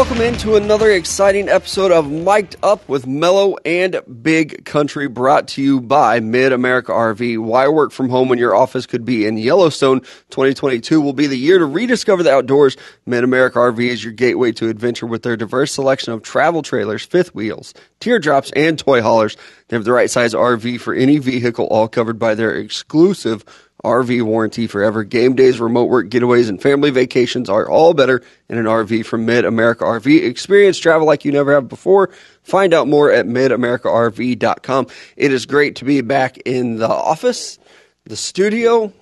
welcome into another exciting episode of Mic'd Up with Mellow and Big Country, brought to you by Mid America RV. Why work from home when your office could be in Yellowstone? 2022 will be the year to rediscover the outdoors. Mid America RV is your gateway to adventure with their diverse selection of travel trailers, fifth wheels, teardrops, and toy haulers. They have the right size RV for any vehicle, all covered by their exclusive RV warranty forever. Game days, remote work getaways, and family vacations are all better in an RV from Mid America RV. Experience travel like you never have before. Find out more at midamericarv.com. It is great to be back in the office, the studio,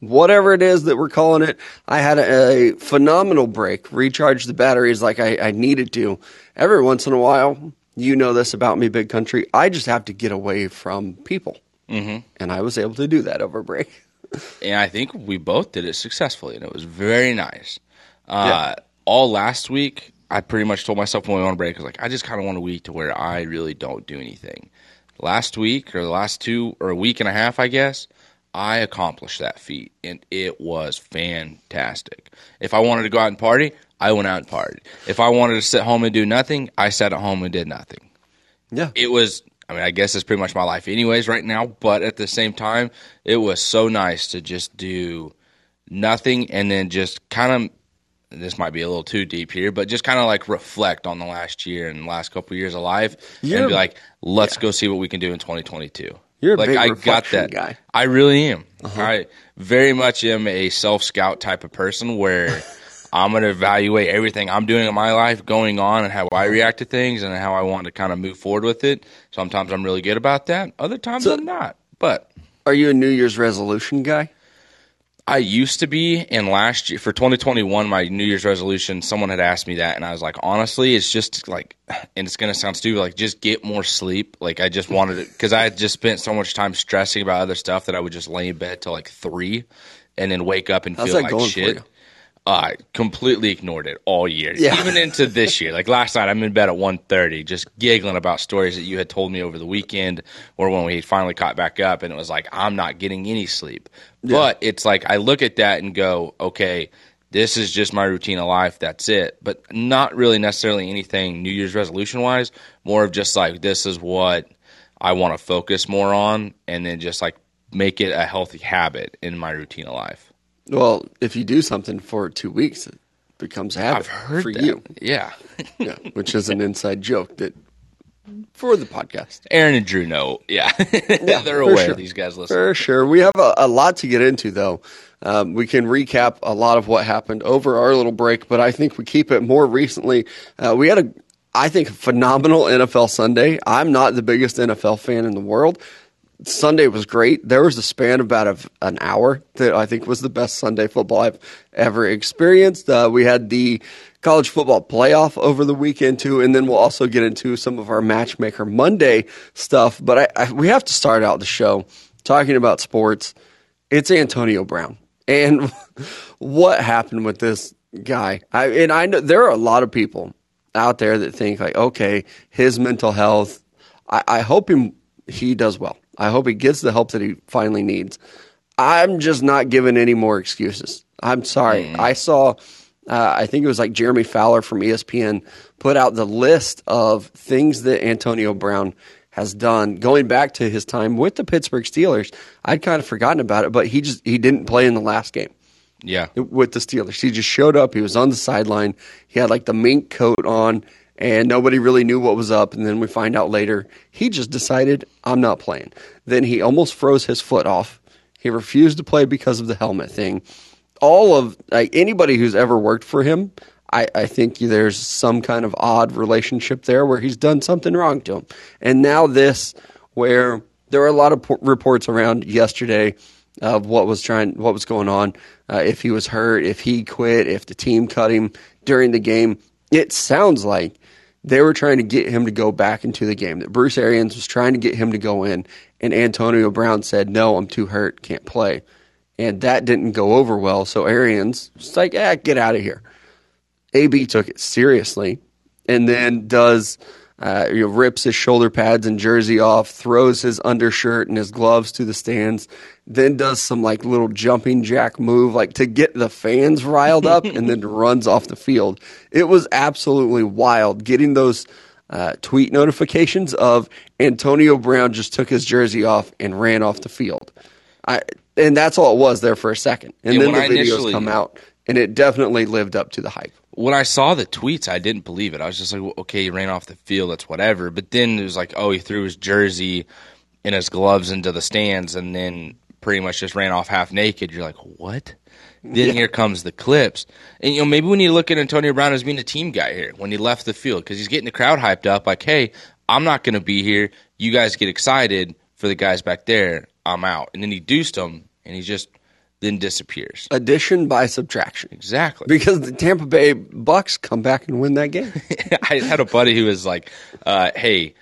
whatever it is that we're calling it. I had a, phenomenal break, recharged the batteries like I, I needed to. Every once in a while, you know this about me, Big Country, I just have to get away from people. Mm-hmm. And I was able to do that over break. and I think we both did it successfully, and it was very nice. Uh, yeah. All last week, I pretty much told myself when we went on break, I was like, I just kind of want a week to where I really don't do anything. Last week, or the last two, or a week and a half, I guess, I accomplished that feat, and it was fantastic. If I wanted to go out and party, I went out and partied. If I wanted to sit home and do nothing, I sat at home and did nothing. Yeah. It was I mean, I guess it's pretty much my life, anyways, right now. But at the same time, it was so nice to just do nothing and then just kind of. This might be a little too deep here, but just kind of like reflect on the last year and last couple of years of life, You're, and be like, "Let's yeah. go see what we can do in 2022." You're like, I got that guy. I really am. Uh-huh. I very much am a self scout type of person where. I'm going to evaluate everything I'm doing in my life going on and how I react to things and how I want to kind of move forward with it. Sometimes I'm really good about that. Other times so, I'm not. But are you a New Year's resolution guy? I used to be, and last year for 2021, my New Year's resolution, someone had asked me that, and I was like, honestly, it's just like, and it's gonna sound stupid, like just get more sleep. Like I just wanted it because I had just spent so much time stressing about other stuff that I would just lay in bed till like three, and then wake up and How's feel like shit. I completely ignored it all year, yeah. even into this year. Like last night, I'm in bed at 1.30 just giggling about stories that you had told me over the weekend, or when we finally caught back up, and it was like I'm not getting any sleep. Yeah. But it's like I look at that and go, okay, this is just my routine of life. That's it. But not really necessarily anything New Year's resolution wise. More of just like this is what I want to focus more on, and then just like make it a healthy habit in my routine of life. Well, if you do something for two weeks, it becomes a habit I've heard for that. you. Yeah. yeah, which is an inside joke that for the podcast. Aaron and Drew know. Yeah, yeah they're aware. Sure. These guys listen for sure. We have a, a lot to get into though. Um, we can recap a lot of what happened over our little break, but I think we keep it more recently. Uh, we had a, I think, phenomenal NFL Sunday. I'm not the biggest NFL fan in the world. Sunday was great. There was a span of about a, an hour that I think was the best Sunday football I've ever experienced. Uh, we had the college football playoff over the weekend too, and then we'll also get into some of our Matchmaker Monday stuff. But I, I, we have to start out the show talking about sports. It's Antonio Brown and what happened with this guy. I, and I know there are a lot of people out there that think like, okay, his mental health. I, I hope him he does well. I hope he gets the help that he finally needs. I'm just not giving any more excuses. I'm sorry. Mm. I saw, uh, I think it was like Jeremy Fowler from ESPN put out the list of things that Antonio Brown has done going back to his time with the Pittsburgh Steelers. I'd kind of forgotten about it, but he just he didn't play in the last game. Yeah, with the Steelers, he just showed up. He was on the sideline. He had like the mink coat on and nobody really knew what was up. And then we find out later he just decided, I'm not playing. Then he almost froze his foot off. He refused to play because of the helmet thing. All of like anybody who's ever worked for him, I, I think there's some kind of odd relationship there where he's done something wrong to him. And now this, where there were a lot of po- reports around yesterday of what was trying, what was going on, uh, if he was hurt, if he quit, if the team cut him during the game. It sounds like they were trying to get him to go back into the game. That Bruce Arians was trying to get him to go in, and Antonio Brown said, "No, I'm too hurt, can't play," and that didn't go over well. So Arians was like, "Ah, get out of here." AB took it seriously, and then does uh, you know, rips his shoulder pads and jersey off, throws his undershirt and his gloves to the stands, then does some like little jumping jack move, like to get the fans riled up, and then runs off the field. It was absolutely wild getting those uh, tweet notifications of Antonio Brown just took his jersey off and ran off the field. I, and that's all it was there for a second. And then the videos come out, and it definitely lived up to the hype when I saw the tweets, I didn't believe it. I was just like, well, okay, he ran off the field, that's whatever. But then it was like, oh, he threw his jersey and his gloves into the stands and then pretty much just ran off half naked. You're like, what? Then yeah. here comes the clips. And, you know, maybe we need to look at Antonio Brown as being a team guy here when he left the field because he's getting the crowd hyped up like, hey, I'm not going to be here. You guys get excited for the guys back there. I'm out. And then he deuced them and he just – then disappears. Addition by subtraction. Exactly. Because the Tampa Bay Bucks come back and win that game. I had a buddy who was like, uh, hey,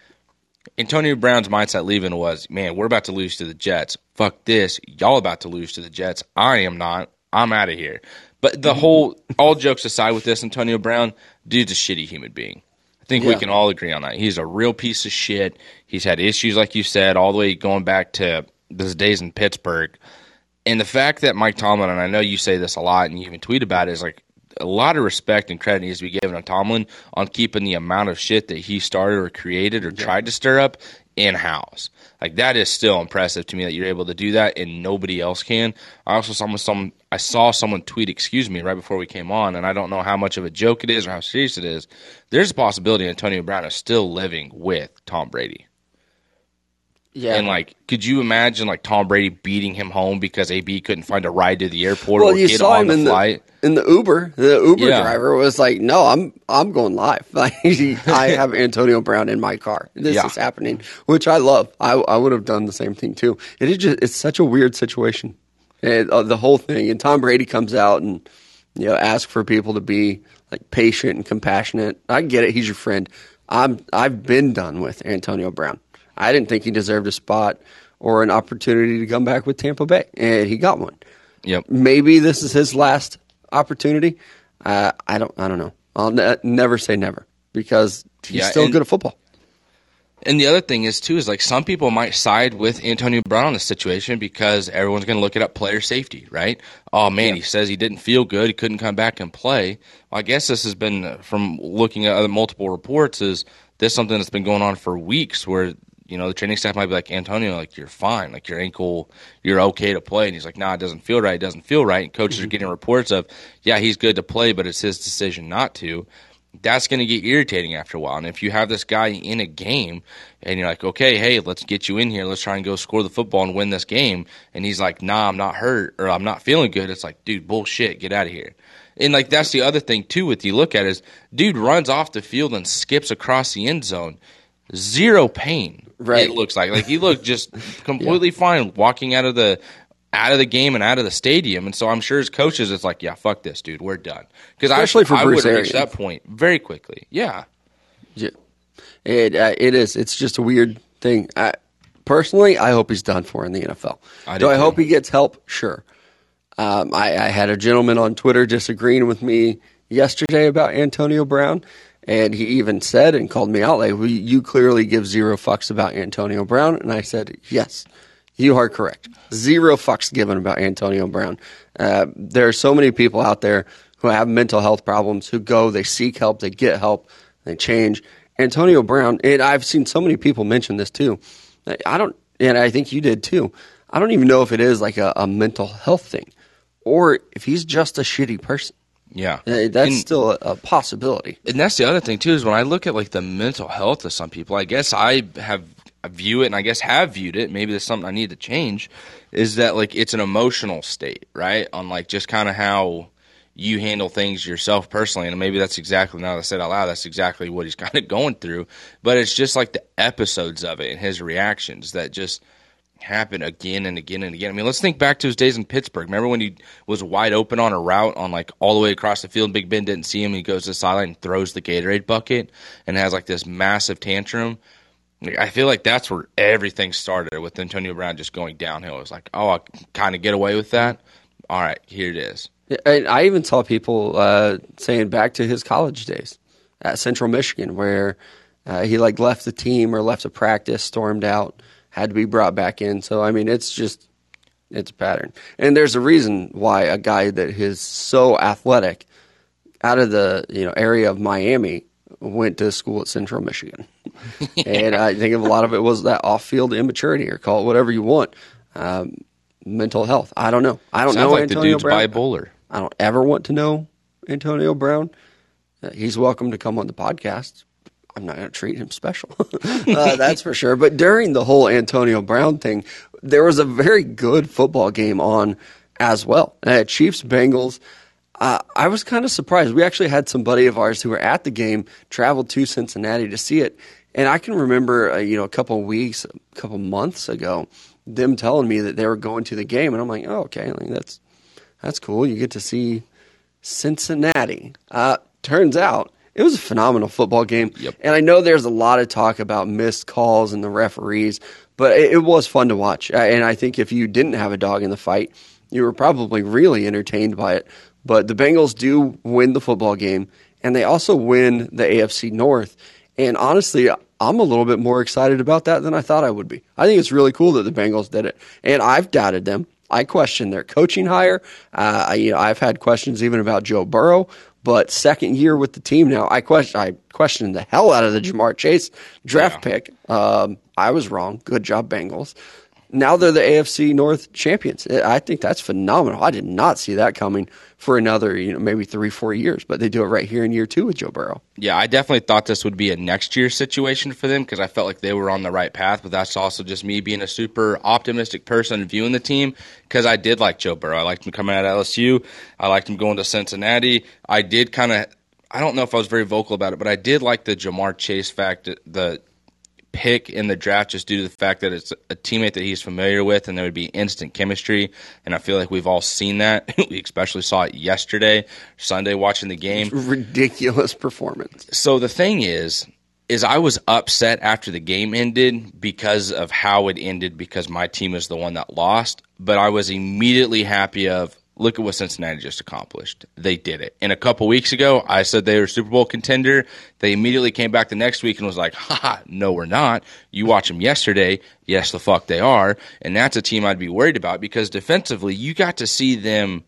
Antonio Brown's mindset leaving was, man, we're about to lose to the Jets. Fuck this. Y'all about to lose to the Jets. I am not. I'm out of here. But the whole, all jokes aside with this, Antonio Brown, dude's a shitty human being. I think yeah. we can all agree on that. He's a real piece of shit. He's had issues, like you said, all the way going back to his days in Pittsburgh. And the fact that Mike Tomlin, and I know you say this a lot and you even tweet about it, is like a lot of respect and credit needs to be given to Tomlin on keeping the amount of shit that he started or created or yeah. tried to stir up in house. Like that is still impressive to me that you're able to do that and nobody else can. I also saw some I saw someone tweet, excuse me, right before we came on, and I don't know how much of a joke it is or how serious it is. There's a possibility Antonio Brown is still living with Tom Brady. Yeah. And like, could you imagine like Tom Brady beating him home because AB couldn't find a ride to the airport well, or you get saw on him the in flight? The, in the Uber, the Uber yeah. driver was like, "No, I'm I'm going live. Like, I have Antonio Brown in my car. This yeah. is happening, which I love. I I would have done the same thing too. It is just it's such a weird situation, and, uh, the whole thing. And Tom Brady comes out and you know asks for people to be like patient and compassionate. I get it. He's your friend. I'm I've been done with Antonio Brown. I didn't think he deserved a spot or an opportunity to come back with Tampa Bay, and he got one. Yep. Maybe this is his last opportunity. Uh, I don't. I don't know. I'll ne- never say never because he's yeah, still and, good at football. And the other thing is too is like some people might side with Antonio Brown in this situation because everyone's going to look it up player safety, right? Oh man, yeah. he says he didn't feel good, he couldn't come back and play. Well, I guess this has been uh, from looking at other multiple reports is this something that's been going on for weeks where you know, the training staff might be like, Antonio, like you're fine, like your ankle, you're okay to play, and he's like, Nah, it doesn't feel right. It doesn't feel right. And coaches are getting reports of, yeah, he's good to play, but it's his decision not to. That's going to get irritating after a while. And if you have this guy in a game, and you're like, okay, hey, let's get you in here, let's try and go score the football and win this game, and he's like, Nah, I'm not hurt or I'm not feeling good. It's like, dude, bullshit, get out of here. And like that's the other thing too. With you look at is, dude runs off the field and skips across the end zone zero pain. Right. It looks like like he looked just completely yeah. fine walking out of the out of the game and out of the stadium. And so I'm sure his coaches, it's like, yeah, fuck this, dude, we're done. Because especially I, for I Bruce would reach that point very quickly. Yeah. Yeah. It uh, it is. It's just a weird thing. I, personally, I hope he's done for in the NFL. I do, do I hope he gets help? Sure. Um, I, I had a gentleman on Twitter disagreeing with me yesterday about Antonio Brown. And he even said and called me out like, well, "You clearly give zero fucks about Antonio Brown." And I said, "Yes, you are correct. Zero fucks given about Antonio Brown." Uh, there are so many people out there who have mental health problems who go, they seek help, they get help, they change. Antonio Brown, and I've seen so many people mention this too. I don't, and I think you did too. I don't even know if it is like a, a mental health thing or if he's just a shitty person. Yeah, uh, that's and, still a, possibility. And that's the other thing too is when I look at like the mental health of some people, I guess I have I view it, and I guess have viewed it. Maybe there's something I need to change. Is that like it's an emotional state, right? On like just kind of how you handle things yourself personally, and maybe that's exactly now that I said out loud, that's exactly what he's kind of going through. But it's just like the episodes of it and his reactions that just happen again and again and again. I mean, let's think back to his days in Pittsburgh. Remember when he was wide open on a route on like all the way across the field? Big Ben didn't see him. He goes to the sideline and throws the Gatorade bucket and has like this massive tantrum. I feel like that's where everything started with Antonio Brown just going downhill. It was like, oh, I kind of get away with that. All right, here it is. And I even saw people uh, saying back to his college days at Central Michigan, where Uh, he like left the team or left a practice, stormed out, had to be brought back in. So I mean, it's just it's a pattern, and there's a reason why a guy that is so athletic out of the you know area of Miami went to school at Central Michigan, yeah. and I think a lot of it was that off-field immaturity, or call it whatever you want. Um, mental health. I don't know. I don't Sounds know like Antonio the dude's Brown. bipolar. I don't ever want to know Antonio Brown. Uh, he's welcome to come on the podcast. I'm not going to treat him special. uh, that's for sure. But during the whole Antonio Brown thing, there was a very good football game on as well. Uh, Chiefs Bengals. Uh, I was kind of surprised. We actually had some buddy of ours who were at the game, traveled to Cincinnati to see it, and I can remember, uh, you know, a couple weeks, a couple months ago, them telling me that they were going to the game, and I'm like, oh, okay, like, that's that's cool. You get to see Cincinnati. Uh, turns out it was a phenomenal football game. Yep. And I know there's a lot of talk about missed calls and the referees, but it, it, was fun to watch. And I think if you didn't have a dog in the fight, you were probably really entertained by it. But the Bengals do win the football game, and they also win the AFC North. And honestly, I'm a little bit more excited about that than I thought I would be. I think it's really cool that the Bengals did it. And I've doubted them. I question their coaching hire. Uh, you know, I've had questions even about Joe Burrow, but second year with the team now, I question I questioned the hell out of the Ja'Marr Chase draft yeah. pick. Um, I was wrong. Good job, Bengals. Now they're the AFC North champions. I think that's phenomenal. I did not see that coming for another, you know, maybe three, four years, but they do it right here in year two with Joe Burrow. Yeah, I definitely thought this would be a next year situation for them because I felt like they were on the right path. But that's also just me being a super optimistic person viewing the team because I did like Joe Burrow. I liked him coming out of LSU. I liked him going to Cincinnati. I did kind of. I don't know if I was very vocal about it, but I did like the Ja'Marr Chase fact, the pick in the draft just due to the fact that it's a teammate that he's familiar with and there would be instant chemistry. And I feel like we've all seen that. we especially saw it yesterday, Sunday, watching the game. Ridiculous performance. So the thing is, is I was upset after the game ended because of how it ended because my team was the one that lost. But I was immediately happy of look at what Cincinnati just accomplished. They did it. And a couple weeks ago, I said they were a Super Bowl contender. They immediately came back the next week and was like, ha, no, we're not. You watch them yesterday. Yes, the fuck they are. And that's a team I'd be worried about because defensively, you got to see them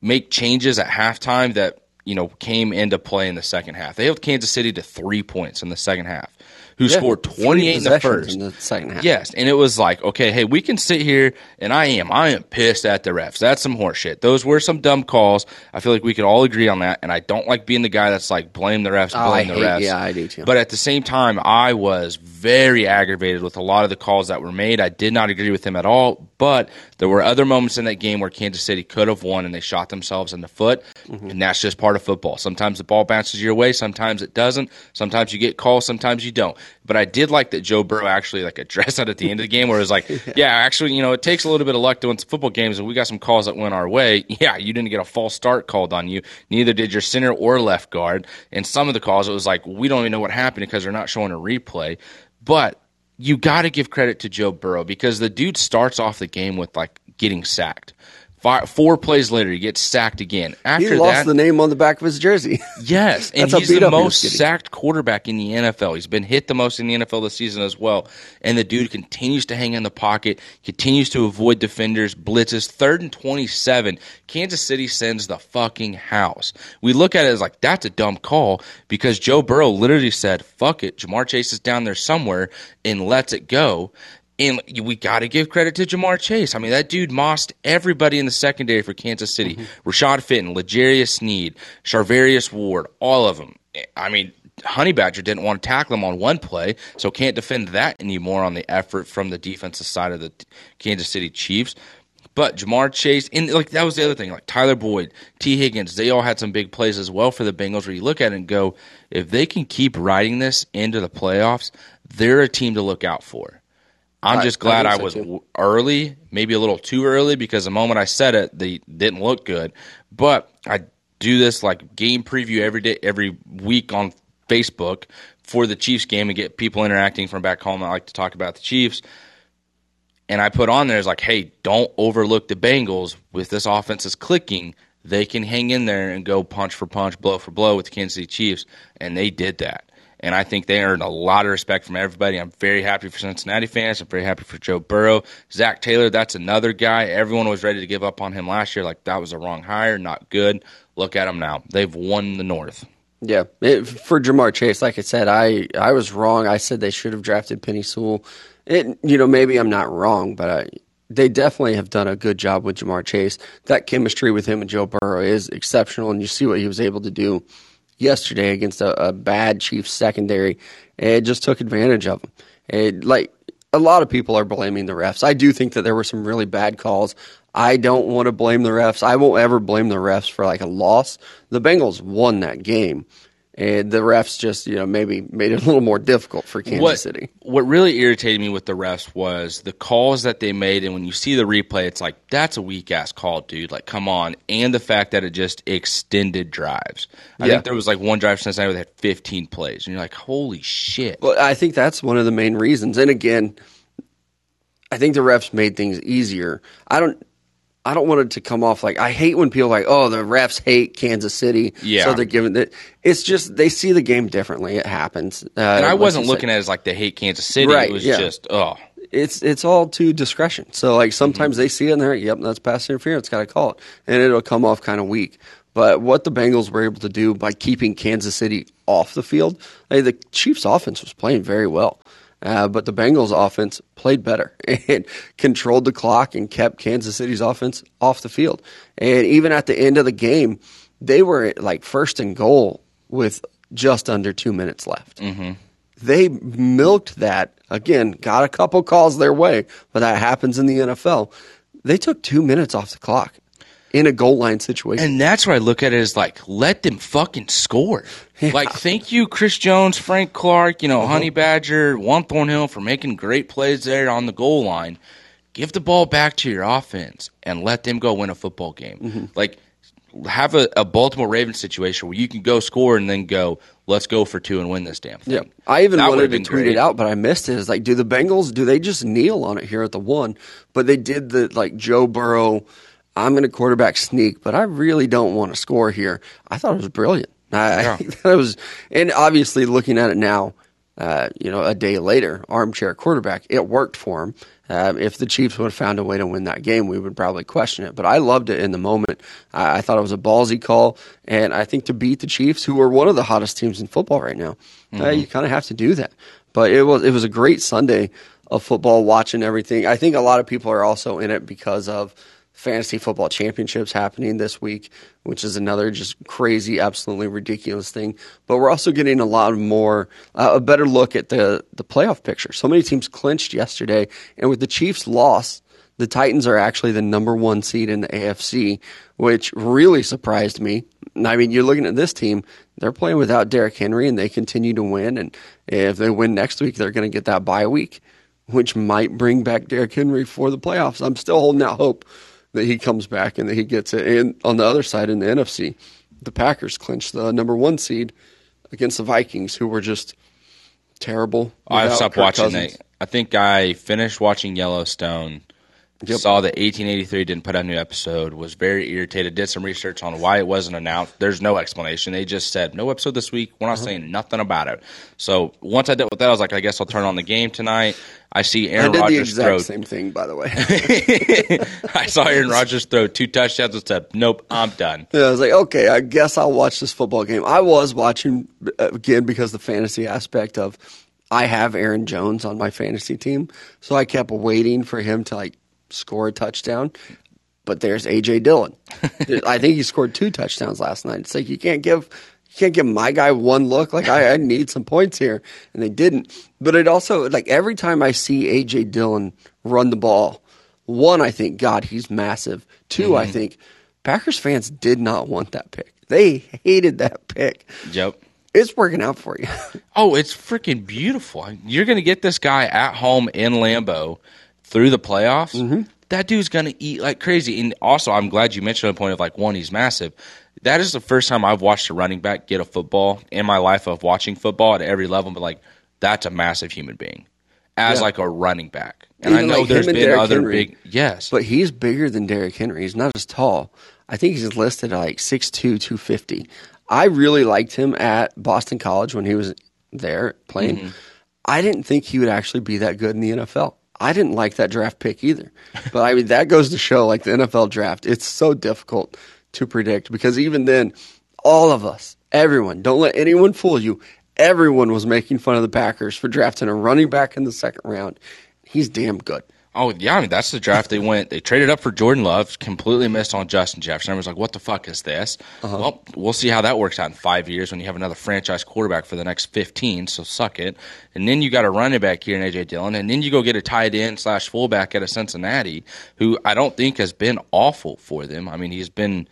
make changes at halftime that, you know, came into play in the second half. They held Kansas City to three points in the second half who yeah, scored 28 in the first. In the second half. Yes, and it was like, okay, hey, we can sit here, and I am, I am pissed at the refs. That's some horseshit. Those were some dumb calls. I feel like we could all agree on that, and I don't like being the guy that's like blame the refs, oh, blame the hate, refs. Yeah, I do too. But at the same time, I was very aggravated with a lot of the calls that were made. I did not agree with them at all, but there were other moments in that game where Kansas City could have won, and they shot themselves in the foot, mm-hmm. and that's just part of football. Sometimes the ball bounces your way, sometimes it doesn't. Sometimes you get calls, sometimes you don't. But I did like that Joe Burrow actually like addressed that at the end of the game, where it was like, yeah, actually, you know, it takes a little bit of luck to win some football games, and we got some calls that went our way. Yeah, you didn't get a false start called on you. Neither did your center or left guard. And some of the calls, it was like we don't even know what happened because they're not showing a replay. But you got to give credit to Joe Burrow because the dude starts off the game with like getting sacked. Five, four plays later, he gets sacked again. After he lost that, the name on the back of his jersey. yes, and he's the most sacked quarterback in the NFL. He's been hit the most in the NFL this season as well. And the dude continues to hang in the pocket, continues to avoid defenders, blitzes. Third and twenty-seven, Kansas City sends the fucking house. We look at it as like that's a dumb call because Joe Burrow literally said, "Fuck it, Ja'Marr Chase is down there somewhere," and lets it go. And we got to give credit to Ja'Marr Chase. I mean, that dude mossed everybody in the secondary for Kansas City. Mm-hmm. Rashad Fenton, L'Jarius Sneed, Charvarius Ward, all of them. I mean, Honey Badger didn't want to tackle him on one play, so can't defend that anymore on the effort from the defensive side of the Kansas City Chiefs. But Ja'Marr Chase, and like that was the other thing, like Tyler Boyd, Tee Higgins, they all had some big plays as well for the Bengals. Where you look at it and go, if they can keep riding this into the playoffs, they're a team to look out for. I'm just glad I, I was so early, maybe a little too early, because the moment I said it, they didn't look good. But I do this like game preview every day, every week on Facebook for the Chiefs game and get people interacting from back home. I like to talk about the Chiefs. And I put on there is like, hey, don't overlook the Bengals. With this offense is clicking, they can hang in there and go punch for punch, blow for blow with the Kansas City Chiefs. And they did that. And I think they earned a lot of respect from everybody. I'm very happy for Cincinnati fans. I'm very happy for Joe Burrow. Zac Taylor, that's another guy. Everyone was ready to give up on him last year. Like that was a wrong hire, not good. Look at them now. They've won the North. Yeah, it, for Ja'Marr Chase, like I said, I I was wrong. I said they should have drafted Penei Sewell. It, you know, maybe I'm not wrong, but I, they definitely have done a good job with Ja'Marr Chase. That chemistry with him and Joe Burrow is exceptional, and you see what he was able to do yesterday against a, a bad Chiefs secondary. It just took advantage of them. Like a lot of people are blaming the refs. I do think that there were some really bad calls. I don't want to blame the refs. I won't ever blame the refs for like a loss. The Bengals won that game and the refs just you know maybe made it a little more difficult for Kansas what, City. What really irritated me with the refs was the calls that they made, and when you see the replay, it's like that's a weak ass call, dude. Like, come on, and the fact that it just extended drives. I yeah. think there was like one drive since I had 15 plays, and you're like, holy shit. Well, I think that's one of the main reasons. And again, I think the refs made things easier. I don't. I don't want it to come off like I hate when people are like, oh, the refs hate Kansas City, yeah. so they're giving it. It's just they see the game differently. It happens. Uh, and I wasn't looking at it as like they hate Kansas City. Right, it was yeah. just oh, it's it's all to discretion. So like sometimes mm-hmm. they see it and they're like, yep, that's pass interference. Got to call it, and it'll come off kind of weak. But what the Bengals were able to do by keeping Kansas City off the field, like, the Chiefs' offense was playing very well. Uh, but the Bengals offense played better and controlled the clock and kept Kansas City's offense off the field. And even at the end of the game, they were like first and goal with just under two minutes left. Mm-hmm. They milked that again, got a couple calls their way, but that happens in the NFL. They took two minutes off the clock in a goal line situation. And that's where I look at it as like, let them fucking score. Yeah. Like, thank you, Chris Jones, Frank Clark, you know, uh-huh. Honey Badger, Juan Thornhill for making great plays there on the goal line. Give the ball back to your offense and let them go win a football game. Mm-hmm. Like, have a, a, Baltimore Ravens situation where you can go score and then go, let's go for two and win this damn thing. Yeah, I even that wanted to tweet great. it out, but I missed it. It's like, do the Bengals do they just kneel on it here at the one? But they did the like Joe Burrow I'm going to quarterback sneak, but I really don't want to score here. I thought it was brilliant. I, yeah. I was, and obviously looking at it now, uh, you know, a day later, armchair quarterback, it worked for him. Uh, if the Chiefs would have found a way to win that game, we would probably question it. But I loved it in the moment. I, I thought it was a ballsy call, and I think to beat the Chiefs, who are one of the hottest teams in football right now, uh, mm-hmm. uh, you kind of have to do that. But it was it was a great Sunday of football, watching everything. I think a lot of people are also in it because of fantasy football championships happening this week, which is another just crazy, absolutely ridiculous thing. But we're also getting a lot more, uh, a better look at the the playoff picture. So many teams clinched yesterday, and with the Chiefs' loss, the Titans are actually the number one seed in the AFC, which really surprised me. I mean, you're looking at this team; they're playing without Derrick Henry, and they continue to win. And if they win next week, they're going to get that bye week, which might bring back Derrick Henry for the playoffs. I'm still holding out hope that he comes back and that he gets it. And on the other side, in the NFC, the Packers clinched the number one seed against the Vikings, who were just terrible. I stopped Kirk watching Cousins. I think I finished watching Yellowstone Yep. Saw that 1883 didn't put out a new episode. Was very irritated. Did some research on why it wasn't announced. There's no explanation. They just said no episode this week. We're not uh-huh. saying nothing about it. So once I dealt with that, I was like, I guess I'll turn on the game tonight. I see Aaron I Rodgers throw the same thing. By the way, I saw Aaron Rodgers throw two touchdowns and said, "Nope, I'm done." Yeah, I was like, okay, I guess I'll watch this football game. I was watching uh, again because the fantasy aspect of I have Aaron Jones on my fantasy team, so I kept waiting for him to like score a touchdown. But there's AJ Dillon. I think he scored two touchdowns last night. It's like you can't give you can't give my guy one look. Like I, I need some points here, and they didn't. But it also like every time I see AJ Dillon run the ball, one I think God he's massive. 2 mm-hmm. I think Packers fans did not want that pick. They hated that pick. Yep it's working out for you. oh, it's freaking beautiful. You're going to get this guy at home in Lambeau through the playoffs, mm-hmm. that dude's gonna eat like crazy. And also, I'm glad you mentioned the point of like one, he's massive. That is the first time I've watched a running back get a football in my life of watching football at every level. But like, that's a massive human being as yeah. like a running back. And Even I know like there's been other Henry, big yes, but he's bigger than Derrick Henry. He's not as tall. I think he's listed at like 6'2", 250. I really liked him at Boston College when he was there playing. Mm-hmm. I didn't think he would actually be that good in the NFL. I didn't like that draft pick either. But I mean, that goes to show like the NFL draft, it's so difficult to predict because even then, all of us, everyone, don't let anyone fool you. Everyone was making fun of the Packers for drafting a running back in the second round. He's damn good. Oh yeah, I mean that's the draft they went. They traded up for Jordan Love, completely missed on Justin Jefferson. I was like, "What the fuck is this?" Uh-huh. Well, we'll see how that works out in five years when you have another franchise quarterback for the next fifteen. So suck it. And then you got a running back here in AJ Dillon, and then you go get a tight end slash fullback at a Cincinnati, who I don't think has been awful for them. I mean, he's been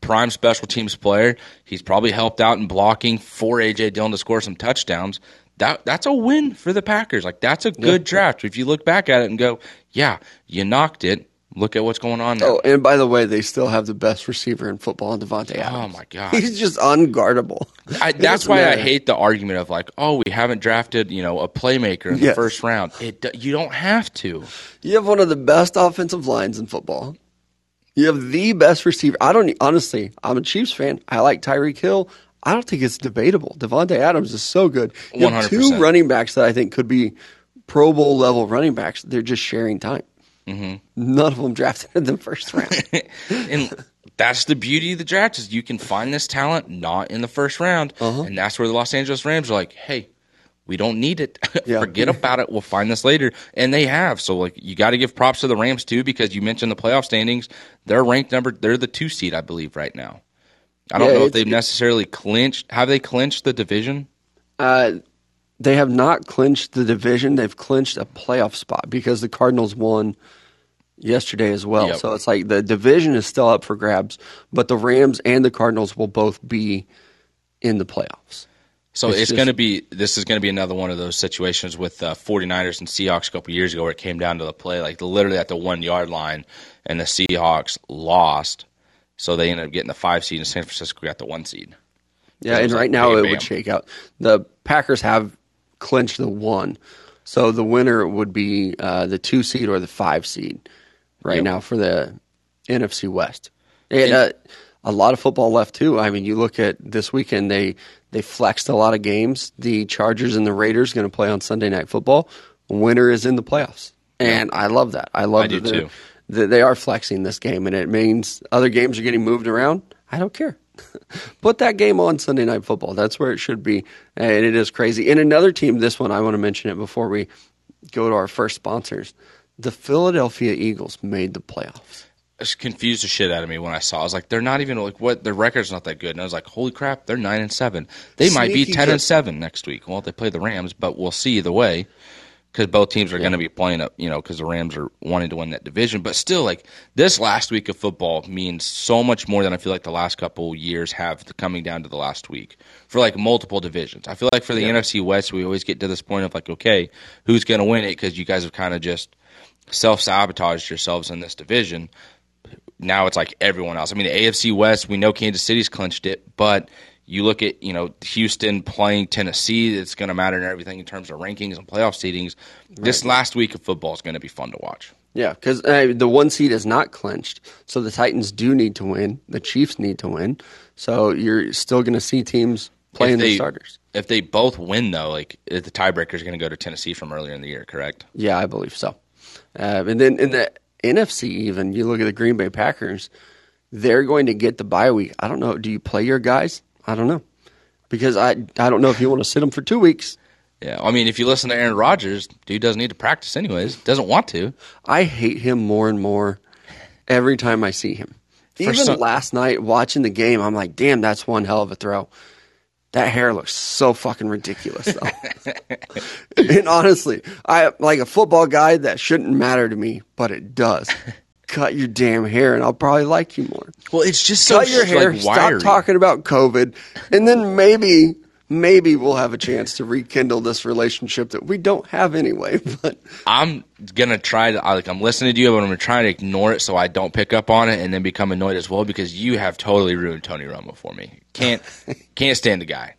prime special teams player. He's probably helped out in blocking for AJ Dillon to score some touchdowns that that's a win for the Packers. Like that's a good yeah. draft. If you look back at it and go, yeah, you knocked it. Look at what's going on now. Oh, and by the way, they still have the best receiver in football, Davante oh Adams. Oh my god, he's just unguardable. I, that's why matter. I hate the argument of like, oh, we haven't drafted, you know, a playmaker in the yes. first round. It you don't have to. You have one of the best offensive lines in football. You have the best receiver. I don't honestly. I'm a Chiefs fan. I like Tyreek Hill. I don't think it's debatable. Davante Adams is so good. You 100%. have two running backs that I think could be Pro Bowl level running backs. They're just sharing time. Mm-hmm. None of them drafted in the first round. and that's the beauty of the draft is you can find this talent not in the first round, uh-huh. and that's where the Los Angeles Rams are like, hey. We don't need it. Yeah. Forget about it. We'll find this later. And they have. So like you got to give props to the Rams too because you mentioned the playoff standings. They're ranked number they're the 2 seed I believe right now. I don't yeah, know if they've necessarily clinched. Have they clinched the division? Uh, they have not clinched the division. They've clinched a playoff spot because the Cardinals won yesterday as well. Yep. So it's like the division is still up for grabs, but the Rams and the Cardinals will both be in the playoffs. So it's, it's going to be this is going to be another one of those situations with uh, 49ers and Seahawks a couple years ago where it came down to the play like literally at the 1 yard line and the Seahawks lost so they ended up getting the five seed, and San Francisco got the one seed. Yeah, and right like, now bam, it bam. would shake out. The Packers have clinched the one, so the winner would be uh, the two seed or the five seed right yep. now for the NFC West. And, uh, a lot of football left too. I mean, you look at this weekend; they they flexed a lot of games. The Chargers and the Raiders going to play on Sunday Night Football. Winner is in the playoffs, and I love that. I love I do too they are flexing this game, and it means other games are getting moved around. I don't care. Put that game on Sunday Night Football. That's where it should be, and it is crazy. And another team, this one I want to mention it before we go to our first sponsors. The Philadelphia Eagles made the playoffs. It confused the shit out of me when I saw. I was like, they're not even like what their record's not that good. And I was like, holy crap, they're nine and seven. They Sneaky might be ten good. and seven next week. Well, they play the Rams, but we'll see either way because both teams are yeah. going to be playing up, you know, because the Rams are wanting to win that division. But still, like this last week of football means so much more than I feel like the last couple years have coming down to the last week for like multiple divisions. I feel like for the yeah. NFC West, we always get to this point of like, okay, who's going to win it? Because you guys have kind of just self sabotaged yourselves in this division. Now it's like everyone else. I mean, the AFC West, we know Kansas City's clinched it, but you look at you know Houston playing Tennessee. It's going to matter in everything in terms of rankings and playoff seedings. Right. This last week of football is going to be fun to watch. Yeah, because uh, the one seed is not clinched, so the Titans do need to win. The Chiefs need to win, so you're still going to see teams playing the starters. If they both win, though, like the tiebreaker is going to go to Tennessee from earlier in the year, correct? Yeah, I believe so. Uh, and then in the NFC, even you look at the Green Bay Packers, they're going to get the bye week. I don't know. Do you play your guys? I don't know because I I don't know if you want to sit him for two weeks. Yeah, I mean, if you listen to Aaron Rodgers, dude doesn't need to practice anyways. Doesn't want to. I hate him more and more every time I see him. For Even some- last night watching the game, I'm like, damn, that's one hell of a throw. That hair looks so fucking ridiculous, though. and honestly, I like a football guy that shouldn't matter to me, but it does cut your damn hair and I'll probably like you more. Well, it's just cut so your hair. Like stop talking about COVID, and then maybe maybe we'll have a chance to rekindle this relationship that we don't have anyway. But I'm gonna try to like I'm listening to you, but I'm gonna try to ignore it so I don't pick up on it and then become annoyed as well because you have totally ruined Tony Romo for me. Can't can't stand the guy.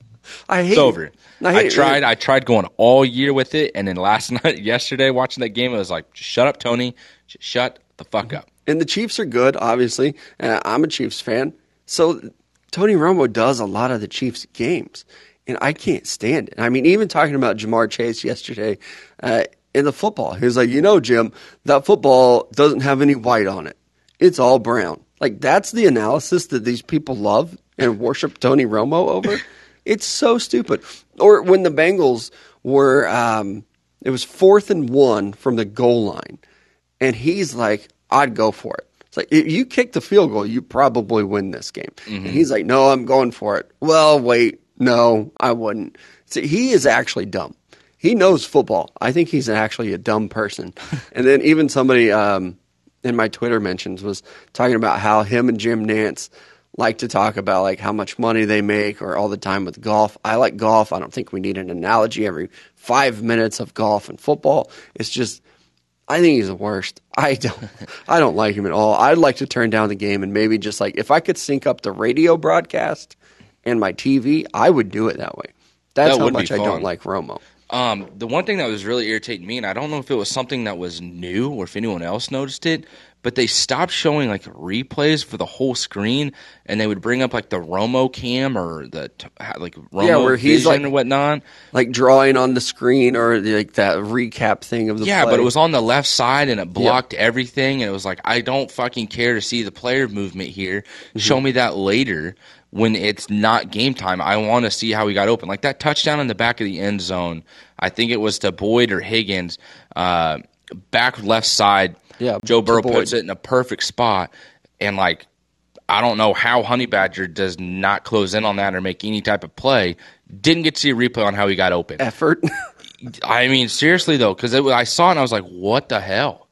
I hate it's over. I, I tried. It. I tried going all year with it, and then last night, yesterday, watching that game, I was like, "Shut up, Tony! Shut the fuck up. And the Chiefs are good, obviously. And I'm a Chiefs fan. So Tony Romo does a lot of the Chiefs games. and I can't stand it. I mean, even talking about Ja'Marr Chase yesterday uh, in the football, he was like, you know, Jim, that football doesn't have any white on it; it's all brown. Like that's the analysis that these people love and worship Tony Romo over. it's so stupid. Or when the Bengals were, um, it was fourth and one from the goal line, and he's like, "I'd go for it." It's like if you kick the field goal, you probably win this game. Mm-hmm. And he's like, "No, I'm going for it." Well, wait, no, I wouldn't. See, he is actually dumb. He knows football. I think he's actually a dumb person. and then even somebody um, in my Twitter mentions was talking about how him and Jim Nantz like to talk about like how much money they make or all the time with golf. I like golf. I don't think we need an analogy every five minutes of golf and football. It's just I think he's the worst. I don't I don't like him at all. I'd like to turn down the game and maybe just like if I could sync up the radio broadcast and my TV, I would do it that way. That's that how much I don't like Romo. Um, the one thing that was really irritating me, and I don't know if it was something that was new or if anyone else noticed it, but they stopped showing like replays for the whole screen, and they would bring up like the Romo cam or the like Romo yeah, where he's like, or whatnot, like drawing on the screen or like that recap thing of the yeah. Play. But it was on the left side and it blocked yep. everything, and it was like I don't fucking care to see the player movement here. Mm-hmm. Show me that later when it's not game time. I want to see how he got open. Like that touchdown in the back of the end zone. I think it was to Boyd or Higgins, uh, back left side yeah, Joe Burrow puts it in a perfect spot, and like I don't know how Honey Badger does not close in on that or make any type of play. Didn't get to see a replay on how he got open. Effort. I mean, seriously though, because I saw it and I was like, "What the hell?"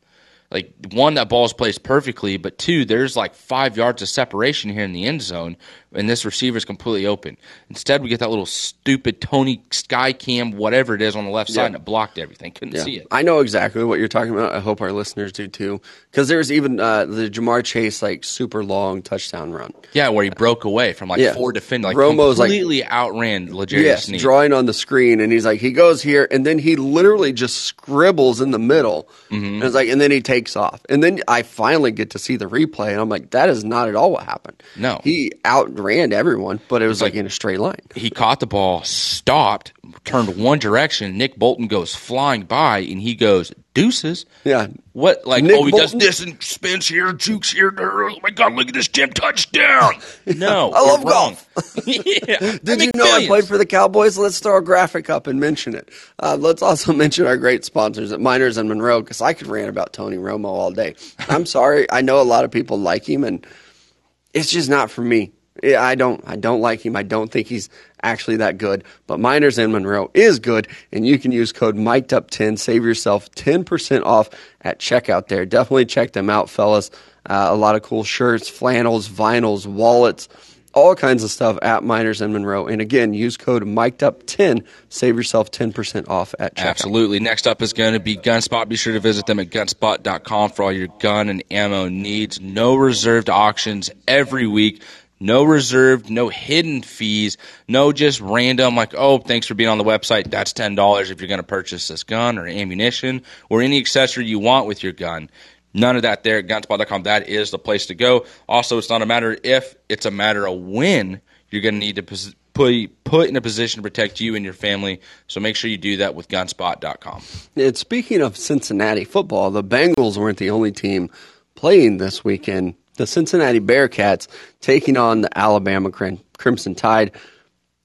Like one that ball is placed perfectly, but two, there's like five yards of separation here in the end zone, and this receiver is completely open. Instead, we get that little stupid Tony Sky Cam, whatever it is, on the left side, and it blocked everything. Couldn't yeah. see it. I know exactly what you're talking about. I hope our listeners do too, because there's even uh, the Ja'Marr Chase like super long touchdown run. Yeah, where he broke away from like yeah. four defenders, like Romo's completely like, outran L'Jarius yes, Sneed. drawing on the screen, and he's like he goes here, and then he literally just scribbles in the middle, mm-hmm. and it's like, and then he takes takes off. And then I finally get to see the replay, and I'm like, that is not at all what happened. No. He outran everyone, but it was like, like, in a straight line. He caught the ball, stopped, turned one direction. Nick Bolton goes flying by, and he goes, deuces. Yeah. What like Nick oh he Bolton? does this and spins here, jukes here. Oh my god, look at this Jim touchdown. No. I love golf. yeah. Did you know millions. I played for the Cowboys? Let's throw a graphic up and mention it. Uh, let's also mention our great sponsors at Miners and Monroe because I could rant about Tony Romo all day. I'm sorry. I know a lot of people like him and it's just not for me. I don't I don't like him. I don't think he's actually that good. But Miners in Monroe is good, and you can use code Miked Up 10 Save yourself 10% off at checkout there. Definitely check them out, fellas. Uh, a lot of cool shirts, flannels, vinyls, wallets, all kinds of stuff at Miners in Monroe. And again, use code Miked Up 10 Save yourself 10% off at checkout. Absolutely. Next up is going to be Gunspot. Be sure to visit them at gunspot.com for all your gun and ammo needs. No reserved auctions every week. No reserved, no hidden fees, no just random, like, oh, thanks for being on the website. That's $10 if you're going to purchase this gun or ammunition or any accessory you want with your gun. None of that there at gunspot.com. That is the place to go. Also, it's not a matter if, it's a matter of when you're going to need to put put in a position to protect you and your family. So make sure you do that with gunspot.com. And speaking of Cincinnati football, the Bengals weren't the only team playing this weekend the Cincinnati Bearcats taking on the Alabama Crimson Tide.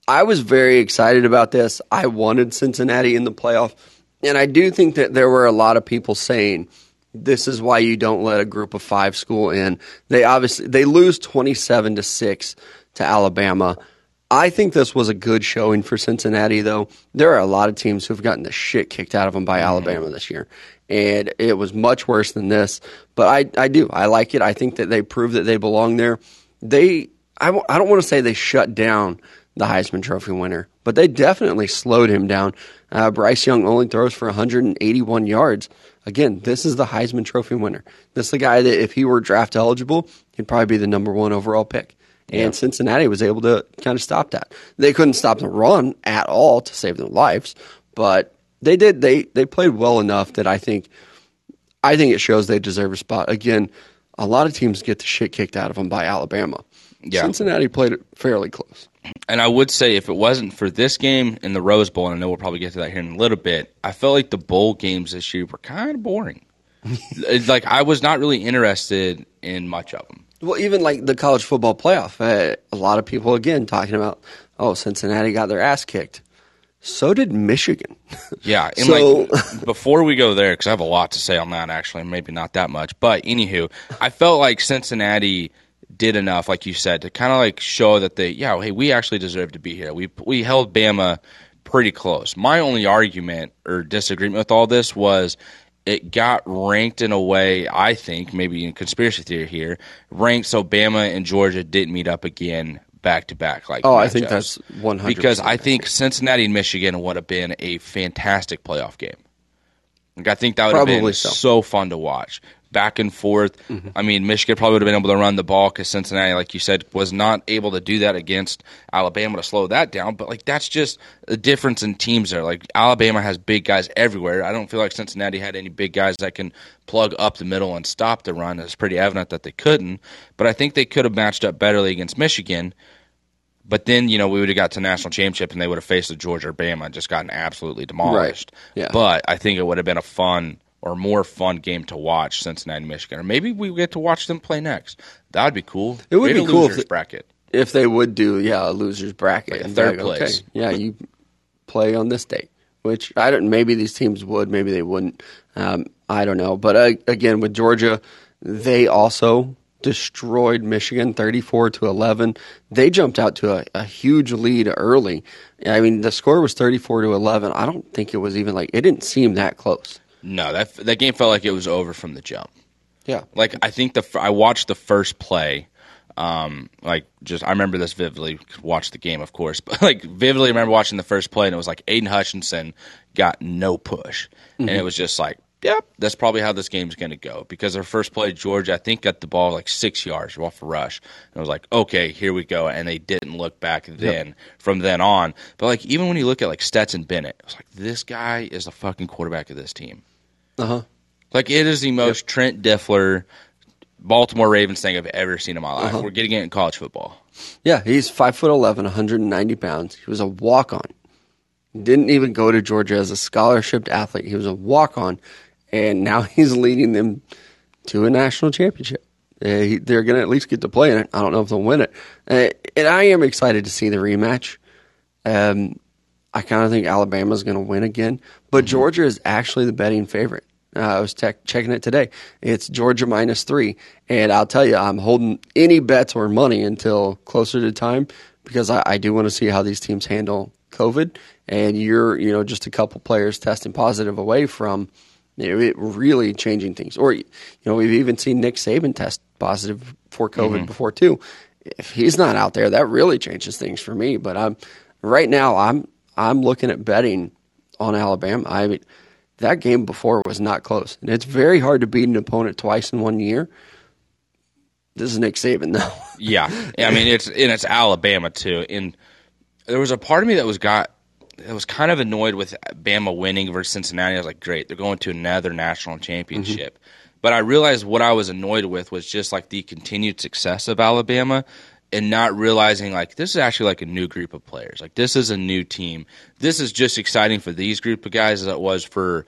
I was very excited about this. I wanted Cincinnati in the playoff. And I do think that there were a lot of people saying this is why you don't let a group of five school in. They obviously they lose 27 to 6 to Alabama. I think this was a good showing for Cincinnati though. There are a lot of teams who've gotten the shit kicked out of them by. Alabama this year and it was much worse than this. But I, I do. I like it. I think that they prove that they belong there. They, I, w- I don't want to say they shut down the Heisman Trophy winner, but they definitely slowed him down. Uh, Bryce Young only throws for 181 yards. Again, this is the Heisman Trophy winner. This is the guy that if he were draft eligible, he'd probably be the number one overall pick. And yeah. Cincinnati was able to kind of stop that. They couldn't stop the run at all to save their lives, but they did. They they played well enough that I think I think it shows they deserve a spot. Again, a lot of teams get the shit kicked out of them by Alabama. Yeah. Cincinnati played it fairly close. and I would say if it wasn't for this game in the Rose Bowl, and I know we'll probably get to that here in a little bit, I felt like the bowl games this year were kind of boring. like I was not really interested in much of them. Well, even like the college football playoff, uh, a lot of people again talking about, oh, Cincinnati got their ass kicked. So did Michigan. Yeah, and so, like before we go there, because I have a lot to say on that. Actually, maybe not that much, but anywho, I felt like Cincinnati did enough, like you said, to kind of like show that they, yeah, hey, we actually deserve to be here. We we held Bama pretty close. My only argument or disagreement with all this was it got ranked in a way I think maybe in conspiracy theory here ranked so Bama and Georgia didn't meet up again back to back like oh I think that's one hundred because I think Cincinnati and Michigan would have been a fantastic playoff game. Like I think that would Probably have been so. so fun to watch back and forth. Mm-hmm. I mean, Michigan probably would have been able to run the ball because Cincinnati, like you said, was not able to do that against Alabama to slow that down. But like that's just the difference in teams there. Like Alabama has big guys everywhere. I don't feel like Cincinnati had any big guys that can plug up the middle and stop the run. It's pretty evident that they couldn't. But I think they could have matched up betterly against Michigan. But then, you know, we would have got to national championship and they would have faced the Georgia or Bama and just gotten absolutely demolished. Right. Yeah. But I think it would have been a fun or more fun game to watch Cincinnati, and Michigan, or maybe we get to watch them play next. That would be cool. It would be cool if bracket if they would do yeah a losers bracket, like third like, place. Okay, yeah, you play on this date, which I don't. Maybe these teams would, maybe they wouldn't. Um, I don't know. But uh, again, with Georgia, they also destroyed Michigan 34 to 11. They jumped out to a, a, huge lead early. I mean, the score was 34 to 11. I don't think it was even like it didn't seem that close. No, that that game felt like it was over from the jump. Yeah, like I think the I watched the first play. Um, like just I remember this vividly. Watched the game, of course, but like vividly remember watching the first play, and it was like Aidan Hutchinson got no push, mm-hmm. and it was just like, yep, that's probably how this game's going to go. Because our first play, Georgia, I think got the ball like six yards off a rush, and I was like, okay, here we go, and they didn't look back then yep. from then on. But like even when you look at like Stetson Bennett, I was like, this guy is the fucking quarterback of this team. Uh huh. Like it is the most yep. Trent Dilfer, Baltimore Ravens thing I've ever seen in my life. Uh-huh. We're getting it in college football. Yeah, he's five foot eleven, 190 pounds. He was a walk on. Didn't even go to Georgia as a scholarship athlete. He was a walk on, and now he's leading them to a national championship. Uh, they're going to at least get to play in it. I don't know if they'll win it. Uh, and I am excited to see the rematch. Um, I kind of think Alabama's going to win again, but mm-hmm. Georgia is actually the betting favorite. Uh, I was tech, checking it today. It's Georgia minus three, and I'll tell you, I'm holding any bets or money until closer to time because I, I do want to see how these teams handle COVID. And you're, you know, just a couple players testing positive away from you know, it really changing things. Or, you know, we've even seen Nick Saban test positive for COVID mm-hmm. before too. If he's not out there, that really changes things for me. But I'm right now, I'm I'm looking at betting on Alabama. I mean, that game before was not close, and it's very hard to beat an opponent twice in one year. This is Nick Saban, though. yeah, I mean it's and it's Alabama too. And there was a part of me that was got that was kind of annoyed with Bama winning versus Cincinnati. I was like, great, they're going to another national championship. Mm-hmm. But I realized what I was annoyed with was just like the continued success of Alabama and not realizing like this is actually like a new group of players. Like this is a new team. This is just exciting for these group of guys as it was for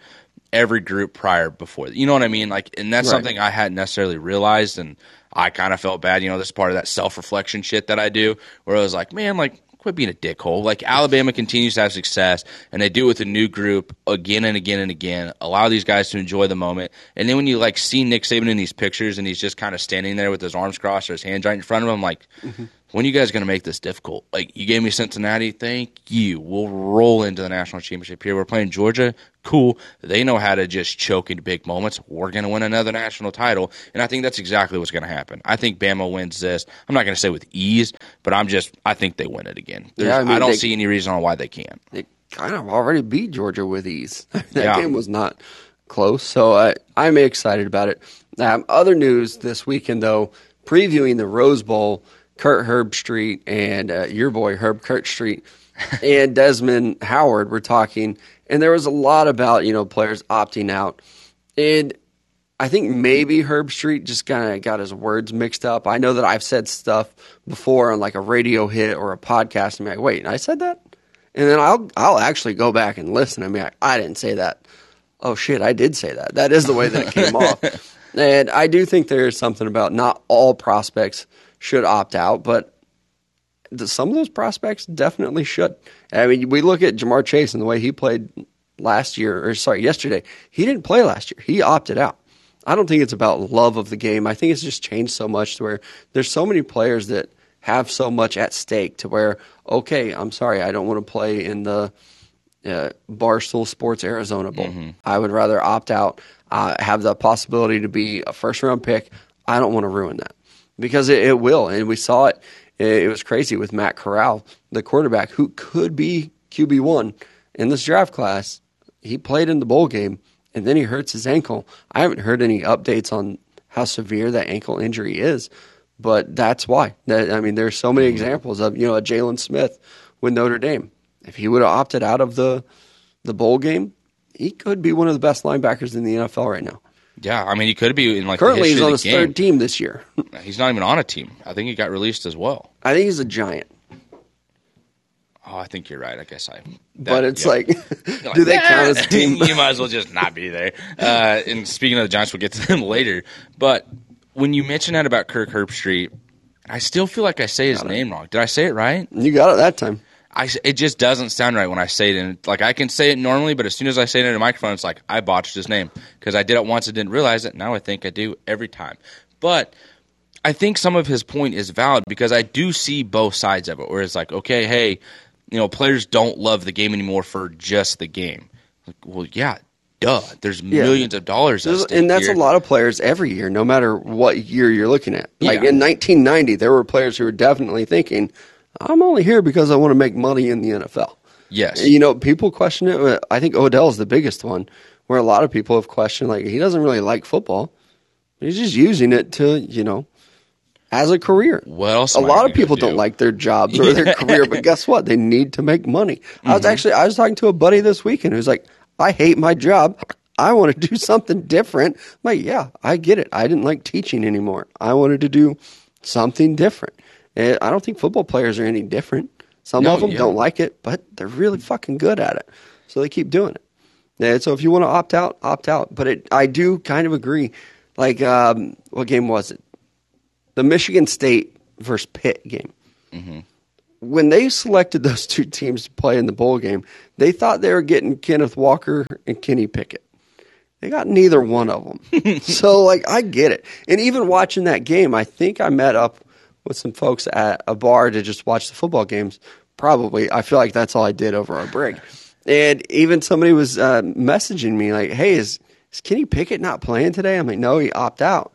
every group prior before. You know what I mean? Like and that's right. something I hadn't necessarily realized and I kind of felt bad, you know, this is part of that self-reflection shit that I do where I was like, man, like quit being a dickhole. Like Alabama continues to have success, and they do it with a new group again and again and again. Allow these guys to enjoy the moment, and then when you like see Nick Saban in these pictures, and he's just kind of standing there with his arms crossed or his hands right in front of him, like. Mm-hmm when you guys going to make this difficult? Like, you gave me Cincinnati. Thank you. We'll roll into the national championship here. We're playing Georgia. Cool. They know how to just choke in big moments. We're going to win another national title. And I think that's exactly what's going to happen. I think Bama wins this. I'm not going to say with ease, but I'm just, I think they win it again. Yeah, I, mean, I, don't they, see any reason on why they can't. They kind of already beat Georgia with ease. that yeah. game was not close. So I, I'm excited about it. Um, other news this weekend, though, previewing the Rose Bowl. Kurt Herbstreit and uh, your boy Herb Kirkstreet and Desmond Howard were talking, and there was a lot about you know players opting out, and I think maybe Herbstreit just kind of got his words mixed up. I know that I've said stuff before on like a radio hit or a podcast and be like, wait, I said that? And then I'll I'll actually go back and listen and be like, I didn't say that. Oh shit, I did say that. That is the way that it came off. And I do think there is something about not all prospects should opt out, but some of those prospects definitely should. I mean, we look at Ja'Marr Chase and the way he played last year, or sorry, yesterday. He didn't play last year. He opted out. I don't think it's about love of the game. I think it's just changed so much to where there's so many players that have so much at stake to where, okay, I'm sorry, I don't want to play in the uh, Barstool Sports Arizona Bowl. Mm-hmm. I would rather opt out, uh, have the possibility to be a first round pick. I don't want to ruin that because it, it will. And we saw it. It. Was crazy with Matt Corral, the quarterback who could be QB1 in this draft class. He played in the bowl game and then he hurts his ankle. I haven't heard any updates on how severe that ankle injury is, but that's why. That, I mean, there's so many mm-hmm. examples of you know a Jaylon Smith with Notre Dame. If he would have opted out of the the bowl game, he could be one of the best linebackers in the NFL right now. Yeah, I mean, he could be in like currently he's on his game. third team this year. he's not even on a team. I think he got released as well. I think he's a giant. Oh, I think you're right. I guess I. That, but it's yeah. like, do they count as a team? you might as well just not be there. Uh, and speaking of the Giants, we'll get to them later. But when you mentioned that about Kirk Herbstreit, I still feel like I say his name wrong. Did I say it right? You got it that time. I, it just doesn't sound right when I say it. And like I can say it normally, but as soon as I say it in a microphone, it's like I botched his name because I did it once and didn't realize it. Now I think I do every time. But I think some of his point is valid because I do see both sides of it. Where it's like, okay, hey, you know, players don't love the game anymore for just the game. Like, well, yeah, duh. There's yeah. millions of dollars, and that's here. a lot of players every year, no matter what year you're looking at. Like yeah. in 1990, there were players who were definitely thinking, "I'm only here because I want to make money in the NFL." Yes, you know, people question it. I think Odell is the biggest one, where a lot of people have questioned, like he doesn't really like football. He's just using it to, you know, as a career. What else? A lot of people do? not like their jobs or their career, but guess what? They need to make money. Mm-hmm. I was mm-hmm. actually I was talking to a buddy this weekend who's like, I hate my job. I want to do something different. I'm like, yeah, I get it. I didn't like teaching anymore. I wanted to do something different. And I don't think football players are any different. Some no, of them yeah. don't like it, but they're really fucking good at it. So they keep doing it. And so if you want to opt out, opt out. But it, I do kind of agree. Like, um, what game was it? the Michigan State versus Pitt game. Mm-hmm. When they selected those two teams to play in the bowl game, they thought they were getting Kenneth Walker and Kenny Pickett. They got neither one of them. so, like, I get it. And even watching that game, I think I met up with some folks at a bar to just watch the football games. Probably, I feel like that's all I did over our break. And even somebody was uh, messaging me like, "Hey, is is Kenny Pickett not playing today?" I'm like, "No, he opted out."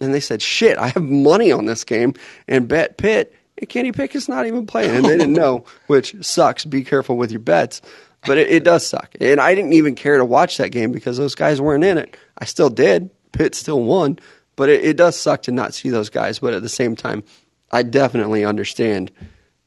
And they said, shit, I have money on this game and bet Pitt. And Kenny Pickett's not even playing. And they didn't know, which sucks. Be careful with your bets. But it, it, does suck. And I didn't even care to watch that game because those guys weren't in it. I still did. Pitt still won. But it, it does suck to not see those guys. But at the same time, I definitely understand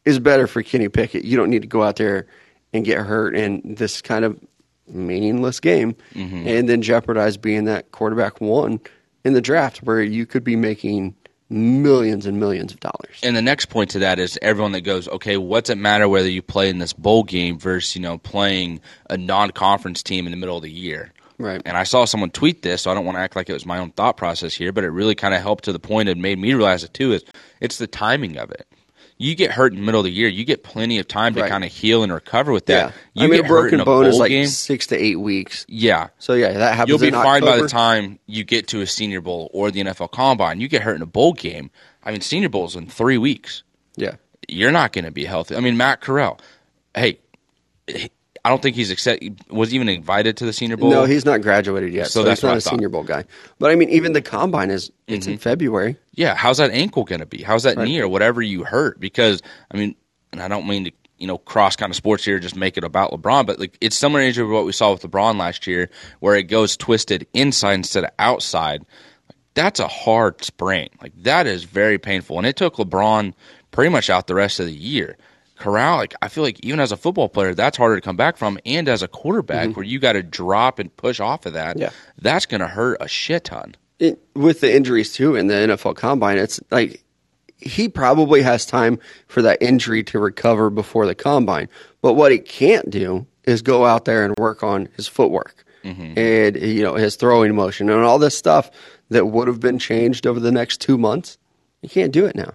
is better for Kenny Pickett. You don't need to go out there and get hurt in this kind of meaningless game mm-hmm. and then jeopardize being that quarterback one in the draft where you could be making millions and millions of dollars. And the next point to that is everyone that goes, okay, what's it matter whether you play in this bowl game versus, you know, playing a non-conference team in the middle of the year. Right. And I saw someone tweet this, so I don't want to act like it was my own thought process here, but it really kind of helped to the point and made me realize it too is it's the timing of it you get hurt in the middle of the year, you get plenty of time to right. kind of heal and recover with that. Yeah. You I mean, a broken a bone is like game, six to eight weeks. Yeah. So yeah, that happens. You'll be fine by the time you get to a Senior Bowl or the NFL Combine. You get hurt in a bowl game. I mean, Senior Bowl's in three weeks. Yeah. You're not going to be healthy. I mean, Matt Corral. Hey, I don't think he's accept, was even invited to the Senior Bowl. No, he's not graduated yet, so, so that's not a Senior Bowl guy. But I mean, even the combine is it's mm-hmm. in February. Yeah, how's that ankle going to be? How's that right. knee or whatever you hurt? Because I mean, and I don't mean to you know cross kind of sports here, just make it about LeBron, but like it's similar to what we saw with LeBron last year, where it goes twisted inside instead of outside. That's a hard sprain. Like that is very painful, and it took LeBron pretty much out the rest of the year. Corral, like I feel like even as a football player, that's harder to come back from, and as a quarterback, mm-hmm. where you got to drop and push off of that, yeah. that's going to hurt a shit ton. It, with the injuries too in the NFL Combine, it's like he probably has time for that injury to recover before the combine. But what he can't do is go out there and work on his footwork mm-hmm. and you know his throwing motion and all this stuff that would have been changed over the next two months. He can't do it now.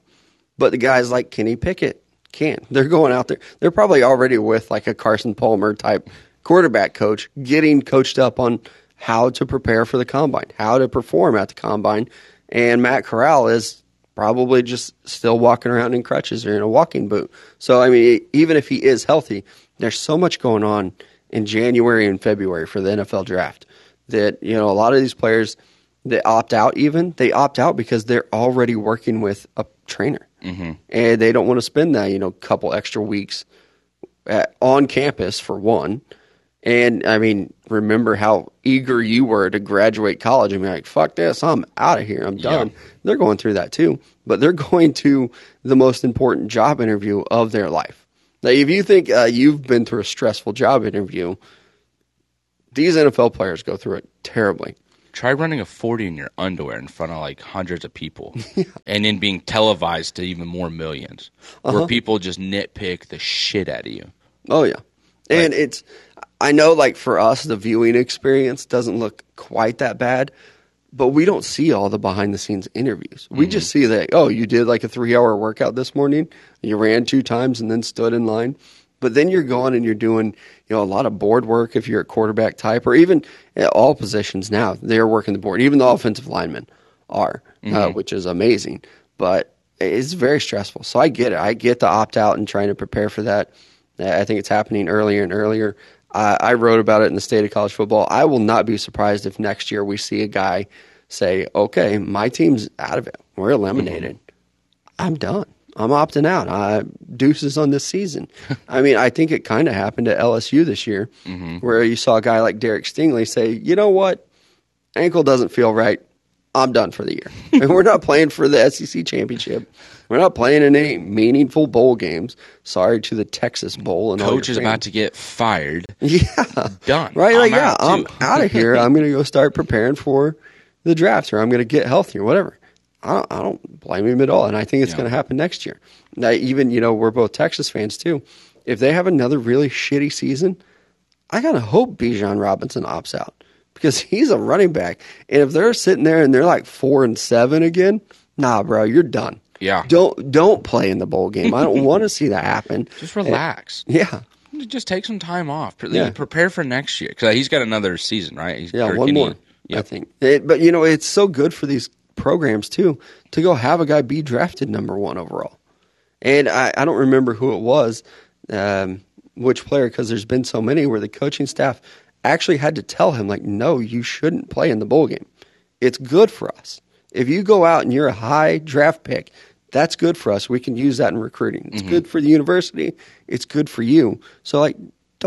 But the guys like Kenny Pickett can. They're going out there. They're probably already with like a Carson Palmer type quarterback coach, getting coached up on how to prepare for the combine, how to perform at the combine. And Matt Corral is probably just still walking around in crutches or in a walking boot. So, I mean, even if he is healthy, there's so much going on in January and February for the NFL draft that, you know, a lot of these players that opt out, even, they opt out because they're already working with a trainer. Mm-hmm. And they don't want to spend that, you know, couple extra weeks at, on campus for one. And I mean, remember how eager you were to graduate college and be like, fuck this, I'm out of here, I'm done. Yeah. They're going through that too, but they're going to the most important job interview of their life. Now, if you think uh, you've been through a stressful job interview, these NFL players go through it terribly. Try running a 40 in your underwear in front of like hundreds of people and then being televised to even more 1000000s uh-huh. where people just nitpick the shit out of you. Oh, yeah. And like, it's, I know like for us, the viewing experience doesn't look quite that bad, but we don't see all the behind the scenes interviews. We mm-hmm. just see that, oh, you did like a three hour workout this morning, you ran two times and then stood in line. But then you're going and you're doing, you know, a lot of board work if you're a quarterback type, or even all positions now they're working the board. Even the offensive linemen are, uh, mm-hmm. uh, which is amazing. But it's very stressful. So I get it. I get the opt out and trying to prepare for that. I think it's happening earlier and earlier. I, I wrote about it in the state of college football. I will not be surprised if next year we see a guy say, "Okay, my team's out of it. We're eliminated. Mm-hmm. I'm done." I'm opting out. I deuces on this season. I mean, I think it kind of happened at LSU this year, mm-hmm. where you saw a guy like Derek Stingley say, "You know what? Ankle doesn't feel right. I'm done for the year. and we're not playing for the SEC championship. We're not playing in any meaningful bowl games. Sorry to the Texas Bowl and coach is about to get fired. Yeah, done. Right? I'm like, yeah, I'm out of here. I'm going to go start preparing for the draft, or I'm going to get healthy, or whatever. I don't, I don't blame him at all. And I think it's yeah. going to happen next year. Now, even, you know, we're both Texas fans too. If they have another really shitty season, I got to hope Bijan Robinson opts out because he's a running back. And if they're sitting there and they're like four and seven again, nah, bro, you're done. Yeah. Don't don't play in the bowl game. I don't want to see that happen. Just relax. And, yeah. Just take some time off. Yeah. Prepare for next year because he's got another season, right? He's, yeah, one more. Yep. I think. It, but you know, it's so good for these programs too to go have a guy be drafted number one overall. And I, I don't remember who it was, um, which player, because there's been so many where the coaching staff actually had to tell him, like, no, you shouldn't play in the bowl game. It's good for us. If you go out and you're a high draft pick, that's good for us. We can use that in recruiting. It's mm-hmm. good for the university. It's good for you. So, like,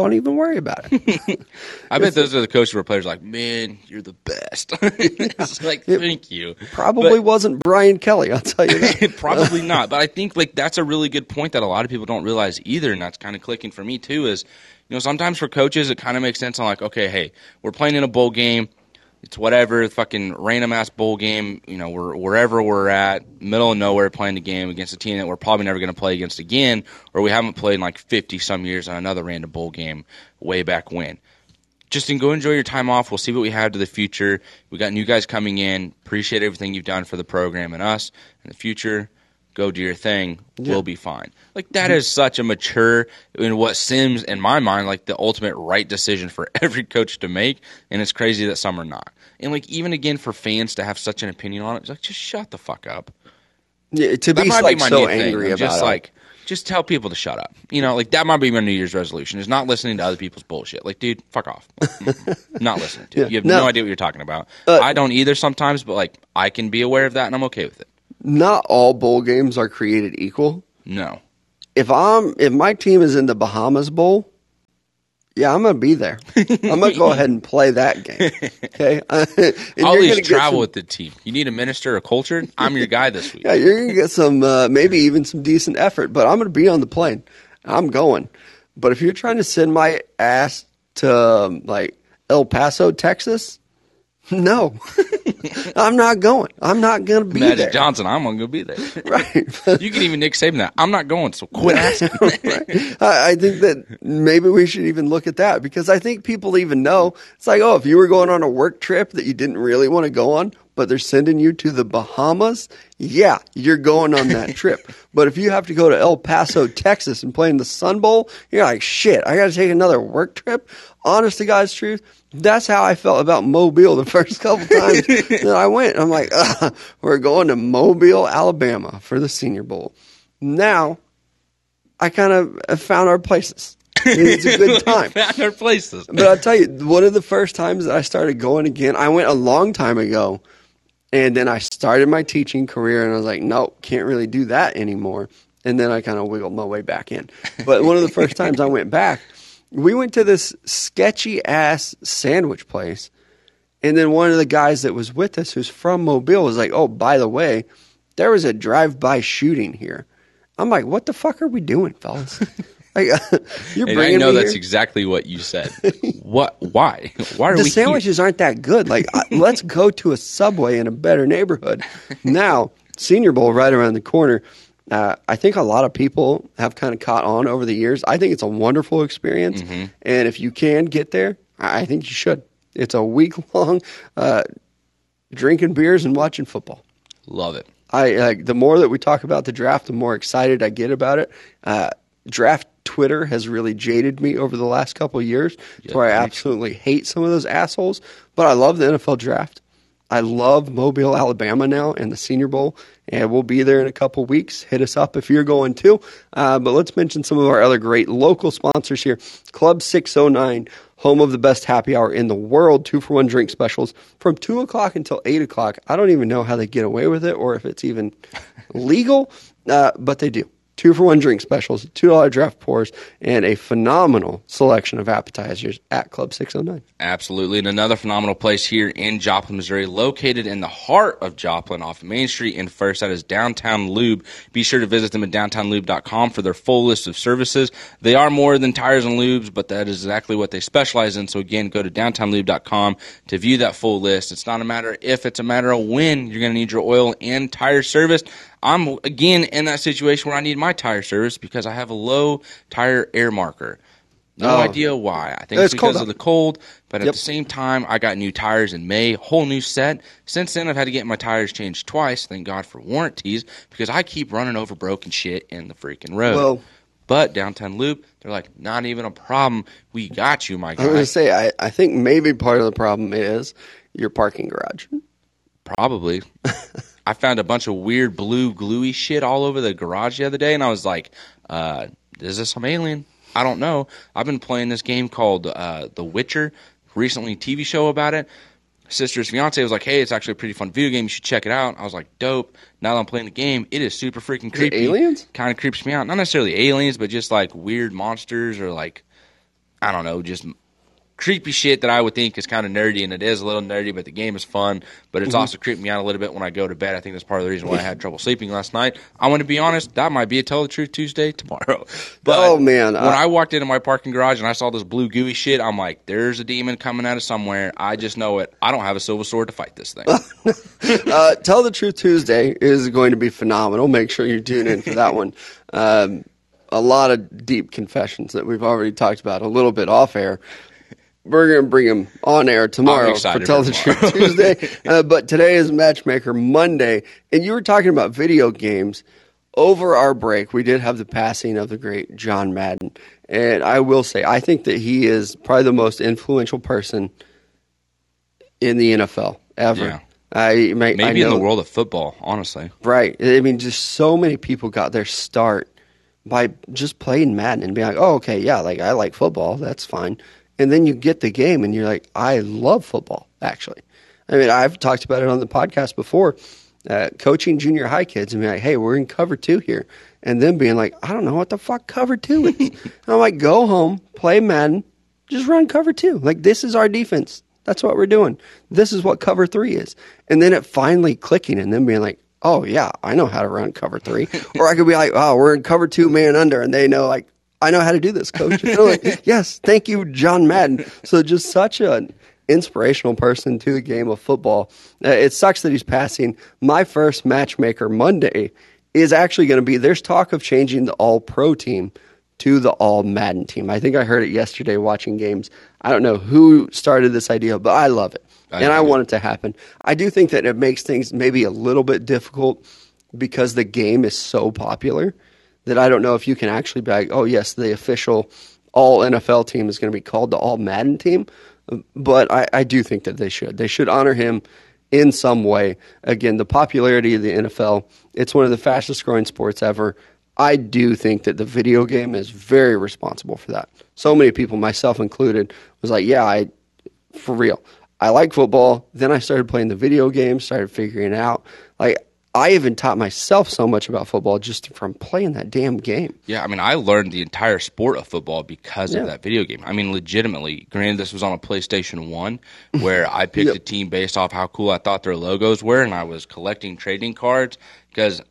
don't even worry about it. I bet those are the coaches where players are like, man, you're the best. it's like, it thank you. Probably but, wasn't Brian Kelly, I'll tell you that. probably not. But I think like that's a really good point that a lot of people don't realize either, and that's kind of clicking for me too. Is you know sometimes for coaches it kind of makes sense. I'm like, okay, hey, we're playing in a bowl game it's whatever fucking random ass bowl game. You know, we're wherever we're at, middle of nowhere, playing the game against a team that we're probably never going to play against again, or we haven't played in like fifty some years on another random bowl game way back when. Just go enjoy your time off. We'll see what we have to the future. We got new guys coming in. Appreciate everything you've done for the program and us in the future go do your thing, yeah. we'll be fine. Like that is such a mature in what seems in my mind like the ultimate right decision for every coach to make, and it's crazy that some are not. And like even again for fans to have such an opinion on it, like just shut the fuck up. Yeah, to that be like be so angry about just it. like just tell people to shut up. You know, like that might be my New Year's resolution is not listening to other people's bullshit. Like, dude, fuck off. not listening to. Yeah. You have no, no idea what you're talking about. Uh, I don't either sometimes, but like I can be aware of that and I'm okay with it not all bowl games are created equal. No. If I'm if my team is in the Bahamas Bowl, yeah, I'm gonna be there. I'm gonna go ahead and play that game. Okay, least travel some, with the team. You need a minister of culture. I'm your guy this week. Yeah, you're gonna get some, uh, maybe even some decent effort. But I'm gonna be on the plane. I'm going. But if you're trying to send my ass to um, like El Paso, Texas, no, I'm not going. I'm not going to be there. Magic there. Johnson, I'm gonna go be there. Right. you can even Nick Saban that. I'm not going, so quit asking. right. I I think that maybe we should even look at that because I think people even know it's like, oh, if you were going on a work trip that you didn't really want to go on, but they're sending you to the Bahamas, yeah, you're going on that trip. But if you have to go to El Paso, Texas and play in the Sun Bowl, you're like, shit, I got to take another work trip. Honest to God's truth, that's how I felt about Mobile the first couple times that I went. I'm like, uh, we're going to Mobile, Alabama for the Senior Bowl. Now, I kind of found our places. It's a good time. Found our places. But I'll tell you, one of the first times that I started going again, I went a long time ago, and then I started my teaching career, and I was like, no, can't really do that anymore. And then I kind of wiggled my way back in. But one of the first times I went back, we went to this sketchy ass sandwich place. And then one of the guys that was with us, who's from Mobile, was like, oh, by the way, there was a drive by shooting here. I'm like, what the fuck are we doing, fellas? like, you're And I know that's here? exactly what you said. what? Why? Why are the we sandwiches aren't that good. Like, let's go to a Subway in a better neighborhood. Now, Senior Bowl right around the corner. Uh, I think a lot of people have kind of caught on over the years. I think it's a wonderful experience, Mm-hmm. and if you can get there, I think you should. It's a week long uh, drinking beers and watching football. Love it. I like the more that we talk about the draft, the more excited I get about it. Uh, draft Twitter has really jaded me over the last couple of years, to where I absolutely hate some of those assholes. But I love the NFL draft. I love Mobile, Alabama now and the Senior Bowl, and we'll be there in a couple weeks. Hit us up if you're going too. Uh, but let's mention some of our other great local sponsors here. Club 609, home of the best happy hour in the world, two for one drink specials from 2 o'clock until 8 o'clock. I don't even know how they get away with it or if it's even legal, uh, but they do. Two for one drink specials, $2 draft pours, and a phenomenal selection of appetizers at Club 609. Absolutely. And another phenomenal place here in Joplin, Missouri, located in the heart of Joplin off Main Street and First. That is Downtown Lube. Be sure to visit them at downtownlube.com for their full list of services. They are more than tires and lubes, but that is exactly what they specialize in. So again, go to downtownlube.com to view that full list. It's not a matter if, it's a matter of when you're going to need your oil and tire service. I'm again in that situation where I need my tire service because I have a low tire air marker. No Oh. idea why. I think It's it's because out. of the cold, but at Yep. the same time, I got new tires in May, whole new set. Since then, I've had to get my tires changed twice. Thank God for warranties because I keep running over broken shit in the freaking road. Well- but Downtown Lube, they're like, not even a problem. We got you, my guy. I was gonna say, I, I think maybe part of the problem is your parking garage. Probably. I found a bunch of weird blue gluey shit all over the garage the other day, and I was like, uh, "Is this some alien?" I don't know. I've been playing this game called uh, The Witcher. Recently, TV show about it. Sister's fiance was like, "Hey, it's actually a pretty fun video game. You should check it out." I was like, "Dope." Now that I'm playing the game, it is super freaking creepy. aliens? Kind of creeps me out. Not necessarily aliens, but just like weird monsters or like I don't know, just creepy shit that I would think is kind of nerdy, and it is a little nerdy, but the game is fun. But Mm-hmm. it's also creeping me out a little bit when I go to bed. I think that's part of the reason why I had trouble sleeping last night. I want to be honest, that might be a Tell the Truth Tuesday tomorrow. But Oh, man, when I- I walked into my parking garage and I saw this blue gooey shit, I'm like, there's a demon coming out of somewhere. I just know it. I don't have a silver sword to fight this thing. Uh, Tell the Truth Tuesday is going to be phenomenal. Make sure you tune in for that one. Um, a lot of deep confessions that we've already talked about a little bit off air. We're going to bring him on air tomorrow for Tell the Truth Tuesday. Uh, but today is Matchmaker Monday. And you were talking about video games. Over our break, we did have the passing of the great John Madden. And I will say, I think that he is probably the most influential person in the NFL ever. Yeah. I, may, I Maybe in know- the world of football, honestly. Right. I mean, just so many people got their start by just playing Madden and being like, oh, okay, yeah, like I like football. That's fine. And then you get the game and you're like, I love football, actually. I mean, I've talked about it on the podcast before, uh, coaching junior high kids and being like, hey, we're in cover two here. And then being like, I don't know what the fuck cover two is. and I'm like, go home, play Madden, just run cover two. Like, this is our defense. That's what we're doing. This is what cover three is. And then it finally clicking and then being like, oh, yeah, I know how to run cover three. or I could be like, oh, we're in cover two man under. And they know, like, I know how to do this, coach. Like, yes, thank you, John Madden. So just such an inspirational person to the game of football. Uh, it sucks that he's passing. My first matchmaker Monday is actually going to be. There's talk of changing the All Pro team to the All Madden team. I think I heard it yesterday watching games. I don't know who started this idea, but I love it. I and I want it to happen. I do think that it makes things maybe a little bit difficult because the game is so popular that I don't know if you can actually like, oh, yes, the official all NFL team is going to be called the All Madden team. But I, I do think that they should. They should honor him in some way. Again, the popularity of the NFL, it's one of the fastest growing sports ever. I do think that the video game is very responsible for that. So many people, myself included, was like, yeah, I, for real. I like football. Then I started playing the video game, started figuring it out. Like, I even taught myself so much about football just from playing that damn game. Yeah, I mean, I learned the entire sport of football because yeah. of that video game. I mean, legitimately, granted, this was on a PlayStation 1 where I picked yep. a team based off how cool I thought their logos were, and I was collecting trading cards because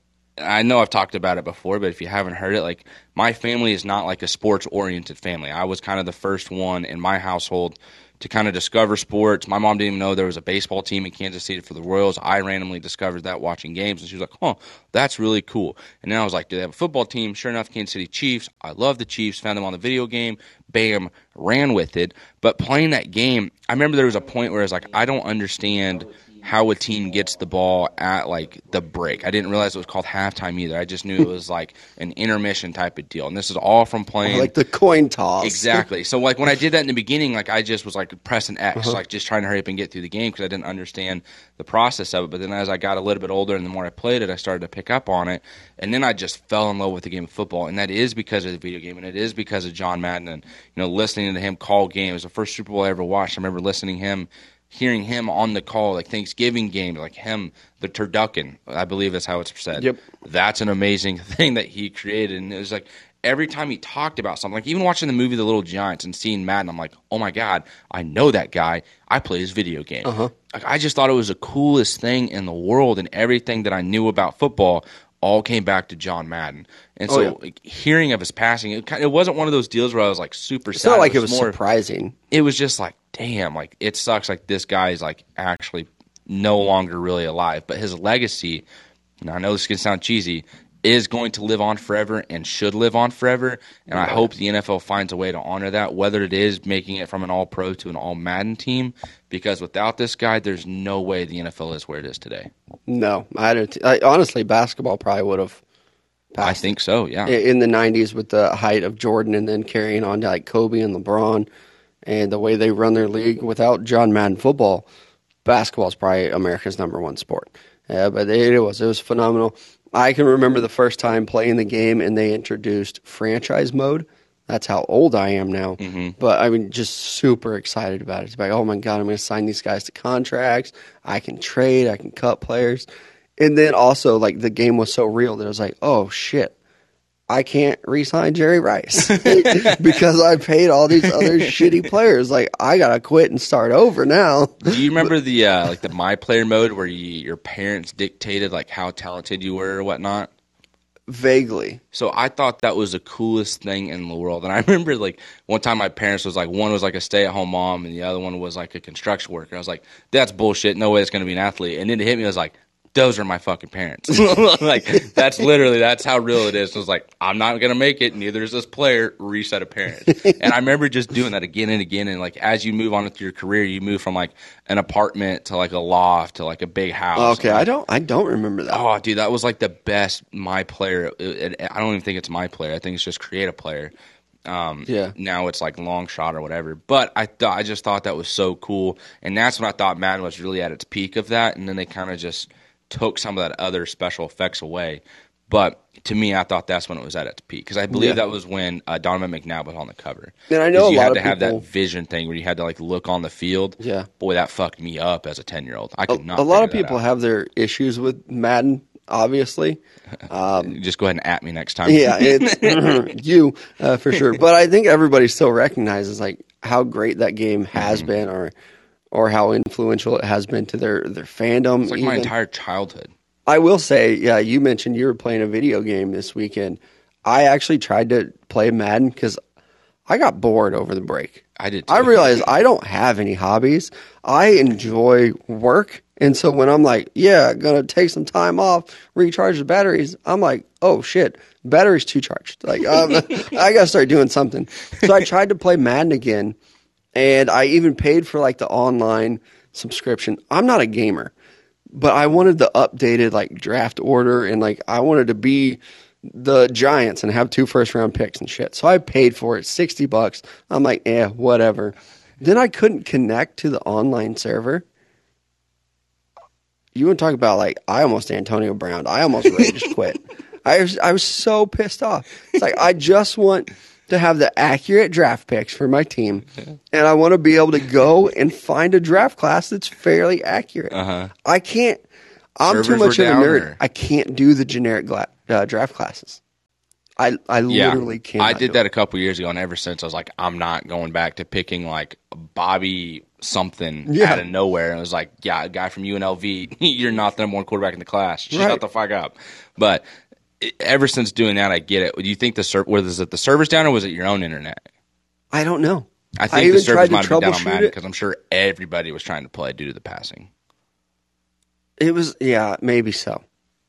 I know I've talked about it before, but if you haven't heard it, like my family is not like a sports oriented family. I was kind of the first one in my household to kind of discover sports. My mom didn't even know there was a baseball team in Kansas City for the Royals. I randomly discovered that watching games, and she was like, "Oh, that's really cool." And then I was like, "Do they have a football team?" Sure enough, Kansas City Chiefs. I love the Chiefs. Found them on the video game. Bam, ran with it. But playing that game, I remember there was a point where I was like, "I don't understand." How a team gets the ball at like the break. I didn't realize it was called halftime either. I just knew it was like an intermission type of deal. And this is all from playing like the coin toss. Exactly. So like when I did that in the beginning, like I just was like pressing X, uh-huh. like just trying to hurry up and get through the game because I didn't understand the process of it. But then as I got a little bit older and the more I played it, I started to pick up on it. And then I just fell in love with the game of football. And that is because of the video game and it is because of John Madden and you know listening to him call games. The first Super Bowl I ever watched, I remember listening to him hearing him on the call, like Thanksgiving game, like him, the turducken, I believe that's how it's said. Yep. That's an amazing thing that he created. And it was like every time he talked about something, like even watching the movie The Little Giants and seeing Madden, I'm like, oh my God, I know that guy. I play his video game. Uh-huh. Like, I just thought it was the coolest thing in the world, and everything that I knew about football all came back to John Madden. And oh, so, oh, yeah. like, hearing of his passing, it, it, wasn't one of those deals where I was like super. It's sad. not like it was, it was more, surprising. It was just like, damn, like it sucks. Like this guy is like actually no longer really alive, but his legacy. And I know this can sound cheesy, is going to live on forever and should live on forever. And I hope the NFL finds a way to honor that, whether it is making it from an all pro to an all Madden team, because without this guy, there's no way the NFL is where it is today. No, I, don't, I honestly, basketball probably would have. I think so, yeah. In the 90s with the height of Jordan and then carrying on to like Kobe and LeBron and the way they run their league without John Madden football, basketball is probably America's number one sport. Yeah, but it, it was it was phenomenal. I can remember the first time playing the game and they introduced franchise mode. That's how old I am now. Mm-hmm. But I mean, just super excited about it. It's like, oh my God, I'm going to sign these guys to contracts. I can trade, I can cut players. And then also, like, the game was so real that I was like, oh shit, I can't re-sign Jerry Rice because I paid all these other shitty players. Like I gotta quit and start over now. Do you remember the uh, like the my player mode where you, your parents dictated like how talented you were or whatnot? Vaguely. So I thought that was the coolest thing in the world. And I remember like one time my parents was like one was like a stay at home mom and the other one was like a construction worker. I was like, that's bullshit. No way it's gonna be an athlete. And then it hit me, I was like, those are my fucking parents. like that's literally that's how real it is. So it's like I'm not gonna make it. Neither is this player. Reset of parents. and I remember just doing that again and again. And like as you move on with your career, you move from like an apartment to like a loft to like a big house. Okay, I don't I don't remember that. Oh, dude, that was like the best my player. It, it, I don't even think it's my player. I think it's just create a player. Um, yeah. Now it's like long shot or whatever. But I thought I just thought that was so cool, and that's when I thought Madden was really at its peak of that. And then they kind of just took some of that other special effects away. But to me, I thought that's when it was at its peak because I believe yeah. that was when uh, Donovan McNabb was on the cover. And I know you had to have that vision thing where you had to like look on the field. Yeah, boy, that fucked me up as a ten year old. I could a, not. A lot of people have their issues with Madden. Obviously, um, just go ahead and at me next time. yeah, it's you uh, for sure. But I think everybody still recognizes like how great that game has mm-hmm. been, or or how influential it has been to their their fandom. It's like even. my entire childhood. I will say, yeah, you mentioned you were playing a video game this weekend. I actually tried to play Madden because I got bored over the break. I did. I realized I don't have any hobbies. I enjoy work. And so when I'm like, yeah, gonna take some time off, recharge the batteries, I'm like, oh shit, battery's too charged. Like, um, I gotta start doing something. So I tried to play Madden again, and I even paid for like the online subscription. I'm not a gamer, but I wanted the updated like draft order, and like I wanted to be the Giants and have two first round picks and shit. So I paid for it, sixty bucks. I'm like, eh, whatever. Then I couldn't connect to the online server you want to talk about like I almost Antonio Brown. I almost rage quit. I was I was so pissed off. It's like I just want to have the accurate draft picks for my team, and I want to be able to go and find a draft class that's fairly accurate. Uh-huh. I can't. I'm too much of a nerd. or- I can't do the generic gla- uh, draft classes. I I Yeah, literally can't. I did that a couple years ago, and ever since I was like, I'm not going back to picking like Bobby something Yeah. out of nowhere. And it was like, yeah, a guy from UNLV, you're not the number one quarterback in the class. Shut Right. the fuck up. But it, ever since doing that, I get it. Do you think the ser- was it the servers down or was it your own internet? I don't know. I I think the even servers might have been down on because I'm sure everybody was trying to play due to the passing. It was yeah, maybe so,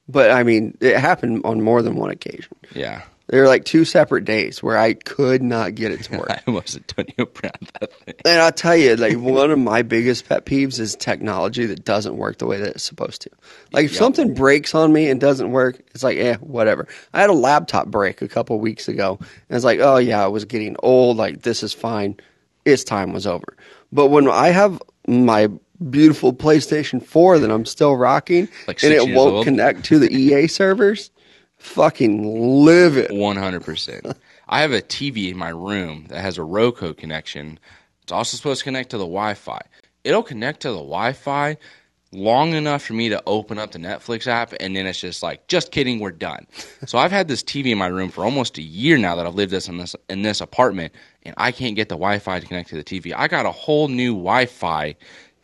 but I mean, it happened on more than one occasion. Yeah. There were like two separate days where I could not get it to work. I was Antonio Brown that thing. and I'll tell you, like one of my biggest pet peeves is technology that doesn't work the way that it's supposed to. Like if Yep. something breaks on me and doesn't work, it's like, eh, whatever. I had a laptop break a couple weeks ago, and it's like, oh yeah, I was getting old. Like this is fine. Its time was over. But when I have my beautiful PlayStation 4 that I'm still rocking, Like and it won't old? connect to the EA servers, fucking live it. One hundred percent. I have a TV in my room that has a Roku connection. It's also supposed to connect to the Wi-Fi. It'll connect to the Wi-Fi long enough for me to open up the Netflix app, and then it's just like, just kidding, we're done. so I've had this TV in my room for almost a year now that I've lived this in this in this apartment, and I can't get the Wi-Fi to connect to the TV. I got a whole new Wi-Fi.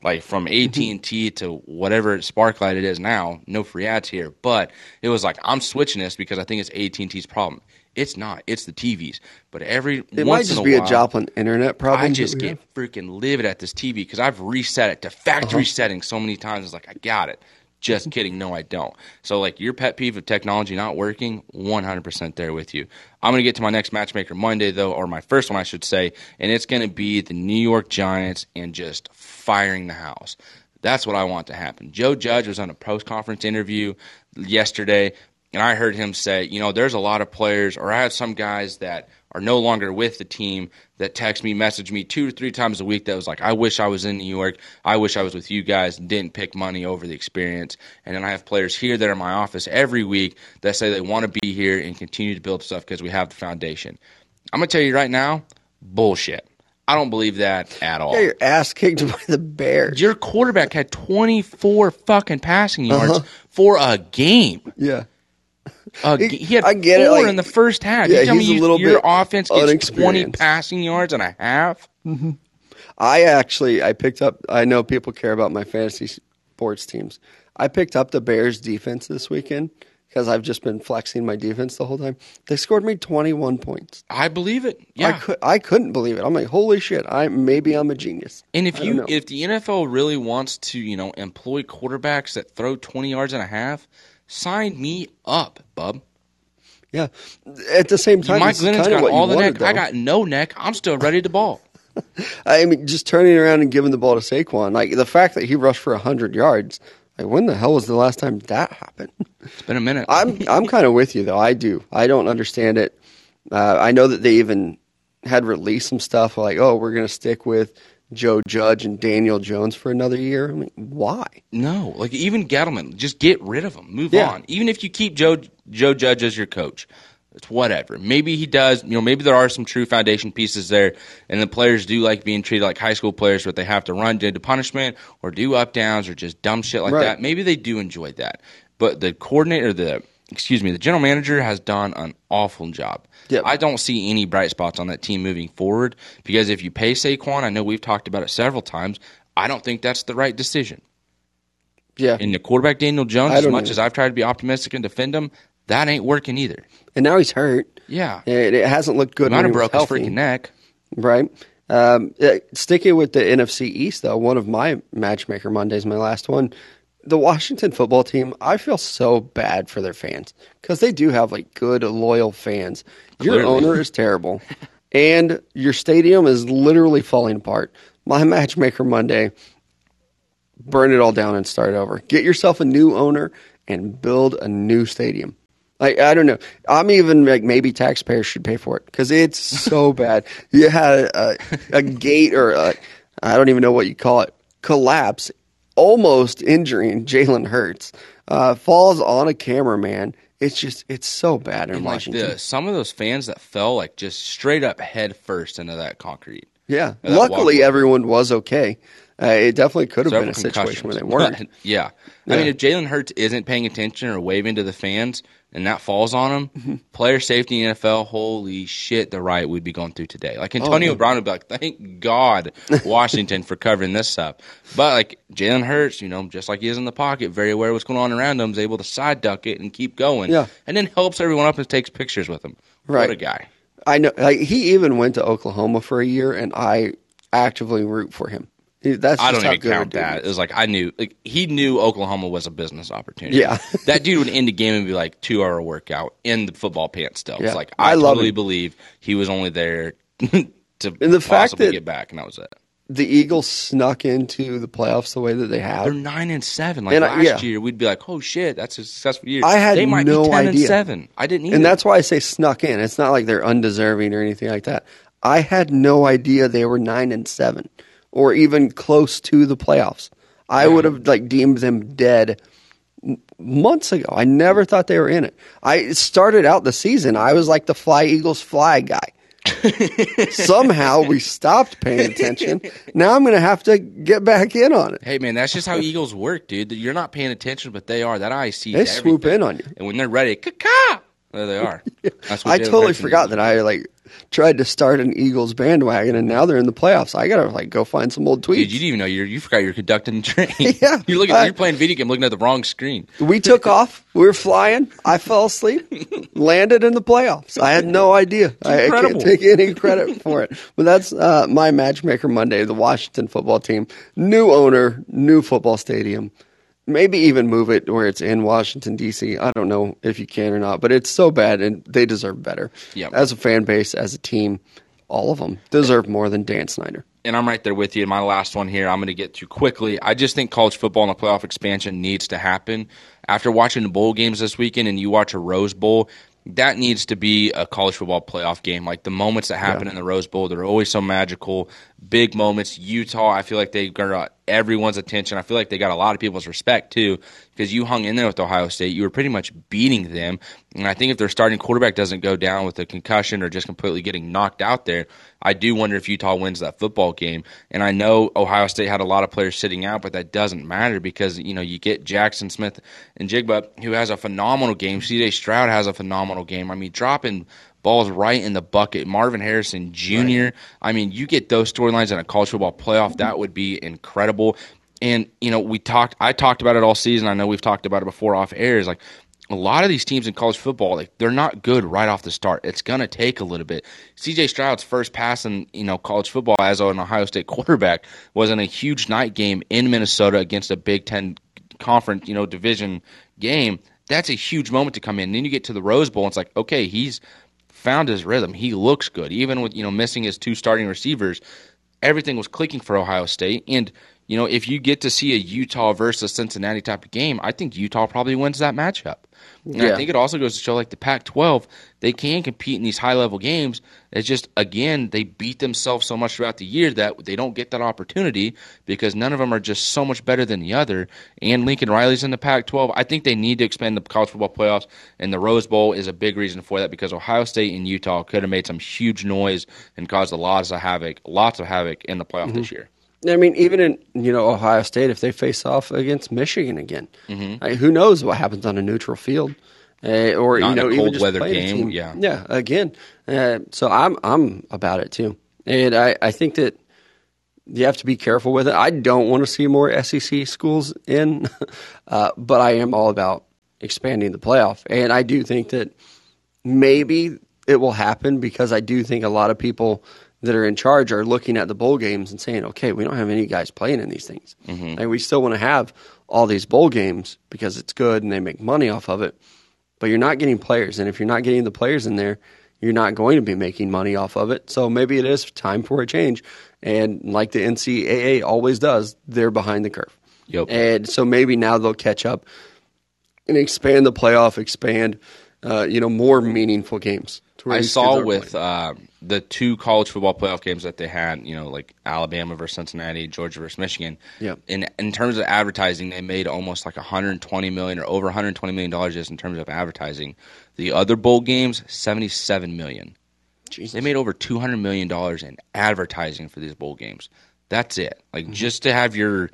Like from mm-hmm. AT and T to whatever Sparklight it is now, no free ads here. But it was like I'm switching this because I think it's AT and T's problem. It's not. It's the TVs. But every It might just a be while, a Joplin internet problem. I just get freaking livid at this TV because I've reset it to factory uh-huh. settings so many times. It's like I got it. Just kidding. No, I don't. So like your pet peeve of technology not working, 100% there with you. I'm going to get to my next matchmaker Monday though, or my first one I should say, and it's going to be the New York Giants and just firing the house. That's what I want to happen. Joe Judge was on a post conference interview yesterday, and I heard him say, you know, there's a lot of players, or I have some guys that are no longer with the team that text me, message me two or three times a week that was like, I wish I was in New York. I wish I was with you guys and didn't pick money over the experience. And then I have players here that are in my office every week that say they want to be here and continue to build stuff because we have the foundation. I'm going to tell you right now, bullshit. I don't believe that at all. Got your ass kicked by the Bears. Your quarterback had 24 fucking passing yards Uh-huh. for a game. Yeah. Uh, He- he had I get it, four like- in the first half. Yeah, you tell he's me a you- little your bit offense gets 20 passing yards and a half. I actually I picked up. I know people care about my fantasy sports teams. I picked up the Bears defense this weekend because I've just been flexing my defense the whole time. They scored me 21 points. I believe it. I Yeah. could I couldn't believe it. I'm like, holy shit! I maybe I'm a genius. and if you know. if the NFL really wants to, you know, employ quarterbacks that throw 20 yards and a half, sign me up, bub. yeah, at the same time, Mike Glennon's got all the wanted, neck. I got no neck. I'm still ready to ball. I mean, just turning around and giving the ball to Saquon, like the fact that he rushed for hundred yards. Like, when the hell was the last time that happened? It's been a minute. I'm I'm kind of with you though. I do. I don't understand it. Uh, I know that they even had released some stuff like, "Oh, we're going to stick with Joe Judge and Daniel Jones for another year." I mean, why? No, like even Gettleman, just get rid of him. Move Yeah. on. Even if you keep Joe Joe Judge as your coach, it's whatever. Maybe he does. You know, maybe there are some true foundation pieces there, and the players do like being treated like high school players, where they have to run into punishment or do up downs or just dumb shit like Right. that. Maybe they do enjoy that. But the coordinator, the excuse me, the general manager has done an awful job. Yep. I don't see any bright spots on that team moving forward because if you pay Saquon, I know we've talked about it several times. I don't think that's the right decision. Yeah, And the quarterback Daniel Jones, as much know. as I've tried to be optimistic and defend him, That ain't working either. And now he's hurt. Yeah, it, it hasn't looked good. Might have broke his freaking neck. Right. Um, sticking with the NFC East, though, one of my matchmaker Mondays, my last one, the Washington football team. I feel so bad for their fans because they do have like good, loyal fans. Your Clearly. owner is terrible, and your stadium is literally falling apart. My matchmaker Monday, burn it all down and start over. Get yourself a new owner and build a new stadium. Like I don't know. I'm even like maybe taxpayers should pay for it because it's so bad. You had a, a gate or I don't even know what you call it collapse, almost injuring Jalen Hurts. Uh, falls on a cameraman. It's just it's so bad in And like Washington. the, some of those fans that fell like just straight up head first into that concrete. yeah. that Luckily, walkway. everyone was okay. Uh, it definitely could have been a situation where they weren't. But, yeah. I mean, if Jalen Hurts isn't paying attention or waving to the fans and that falls on him, Mm-hmm. player safety in the NFL, holy shit, the riot we'd be going through today. Like Antonio Oh. Brown would be like, thank God Washington for covering this up. But like Jalen Hurts, you know, just like he is in the pocket, very aware of what's going on around him, is able to side duck it and keep going. Yeah. And then helps everyone up and takes pictures with him. Right. What a guy. I know. Like he even went to Oklahoma for a year, and I actively root for him. He- That's I don't even count that. It was like I knew, like he knew Oklahoma was a business opportunity. Yeah. that dude would end the game and be like two hour workout in the football pants. Still, Yeah. it's like I, I totally him. believe he was only there to And the fact that- get back, and that was it. The Eagles snuck into the playoffs the way that they have. They're nine and seven. Like And I- last yeah. year, we'd be like, "Oh shit, that's a successful year." I had they might no be ten idea. and seven. I didn't either. And that's why I say snuck in. It's not like they're undeserving or anything like that. I had no idea they were nine and seven, or even close to the playoffs. I would have like deemed them dead months ago. I never thought they were in it. I started out the season. I was like the fly Eagles fly guy. Somehow we stopped paying attention. Now I'm going to have to get back in on it. Hey man, that's just how Eagles work, dude. You're not paying attention, but they are. That eye sees. They swoop in on you. and when they're ready, caca, there they are. That's what I totally forgot that I like tried to start an Eagles bandwagon, and now they're in the playoffs. I gotta like go find some old tweets. Dude, you didn't even know you're you forgot you're conducting the train. Yeah. you're looking, I- you're playing video game, looking at the wrong screen. we took off. We were flying. I fell asleep. Landed in the playoffs. I had no idea. I, I can't take any credit for it. But that's uh, my matchmaker Monday. The Washington football team, new owner, new football stadium. Maybe even move it where it's in Washington D.C. I don't know if you can or not, but it's so bad, and they deserve better. Yep. As a fan base, as a team, all of them deserve more than Dan Snyder. And I'm right there with you. My last one here, I'm going to get to quickly. I just think college football and the playoff expansion needs to happen. After watching the bowl games this weekend, and you watch a Rose Bowl, that needs to be a college football playoff game. Like the moments that happen in the Rose Bowl, they're always so magical. Big moments. Utah, I feel like they got everyone's attention. I feel like they got a lot of people's respect too because you hung in there with Ohio State. You were pretty much beating them. And I think if their starting quarterback doesn't go down with a concussion or just completely getting knocked out there, I do wonder if Utah wins that football game. And I know Ohio State had a lot of players sitting out, but that doesn't matter because you know you get Jackson Smith and Jigba, who has a phenomenal game. C.J. Stroud has a phenomenal game. I mean, dropping balls right in the bucket. Marvin Harrison Jr. I mean, you get those storylines in a college football playoff, that would be incredible. And you know, we talked. I talked about it all season. I know we've talked about it before off air. Is like a lot of these teams in college football, like they're not good right off the start. It's gonna take a little bit. C.J. Stroud's first pass in you know college football as an Ohio State quarterback was in a huge night game in Minnesota against a Big Ten conference, you know, division game. That's a huge moment to come in. And then you get to the Rose Bowl, and it's like, okay, he's found his rhythm. He looks good, even with you know missing his two starting receivers. Everything was clicking for Ohio State, and you know if you get to see a Utah versus Cincinnati type of game, I think Utah probably wins that matchup. And I think it also goes to show like the Pac-12, they can compete in these high-level games. It's just again they beat themselves so much throughout the year that they don't get that opportunity because none of them are just so much better than the other. And Lincoln Riley's in the Pac-12. I think they need to expand the college football playoffs, and the Rose Bowl is a big reason for that because Ohio State and Utah could have made some huge noise and caused a lot of havoc, lots of havoc in the playoff mm-hmm. this year. I mean, even in you know Ohio State, if they face off against Michigan again, Mm-hmm. I- who knows what happens on a neutral field, uh, or Not you in a know, even cold weather game, yeah. yeah. Again, uh, so I'm I'm about it too, and I I think that you have to be careful with it. I don't want to see more SEC schools in, uh, but I am all about expanding the playoff. And I do think that maybe it will happen because I do think a lot of people that are in charge are looking at the bowl games and saying, okay, we don't have any guys playing in these things. Mm-hmm. And we still want to have all these bowl games because it's good and they make money off of it. But you're not getting players. And if you're not getting the players in there, you're not going to be making money off of it. So maybe it is time for a change. And like the NCAA always does, they're behind the curve. Yep. And so maybe now they'll catch up and expand the playoff, expand, uh, you know, more meaningful games. I saw with uh, the two college football playoff games that they had, you know, like Alabama versus Cincinnati, Georgia versus Michigan. Yeah. In in terms of advertising, they made almost like 120 million or over 120 million dollars just in terms of advertising. The other bowl games, 77 million. Jesus. They made over 200 million dollars in advertising for these bowl games. That's it. Like mm-hmm. just to have your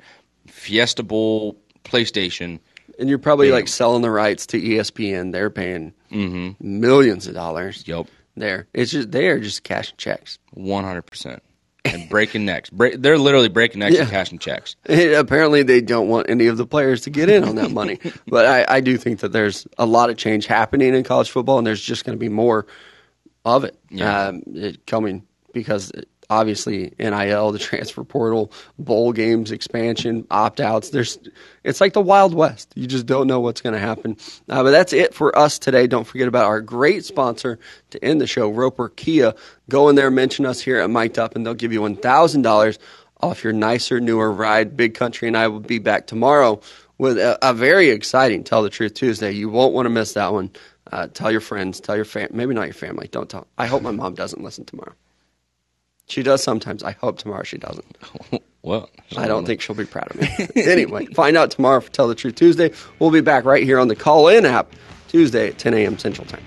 Fiesta Bowl PlayStation. And you're probably like selling the rights to ESPN. They're paying mm-hmm. millions of dollars. Yep. There, it's just they are just cashing checks. One hundred percent. And breaking necks. Break, they're literally breaking necks yeah. and cashing checks. And apparently, they don't want any of the players to get in on that money. but I, I do think that there's a lot of change happening in college football, and there's just going to be more of it, yeah. um, it coming because obviously NIL, the transfer portal, bowl games, expansion, opt outs. There's, it's like the Wild West. You just don't know what's going to happen. Uh, but that's it for us today. Don't forget about our great sponsor to end the show, Roper Kia. Go in there, mention us here at Mic'd Up, and they'll give you one thousand dollars off your nicer, newer ride. Big Country and I will be back tomorrow with a, a very exciting Tell the Truth Tuesday. You won't want to miss that one. Uh, tell your friends, tell your fam, maybe not your family. Don't tell. I hope my mom doesn't listen tomorrow. She does sometimes. I hope tomorrow she doesn't. well, I don't think she'll be proud of me. anyway, find out tomorrow for Tell the Truth Tuesday. We'll be back right here on the Callin app Tuesday at 10 a.m. Central Time.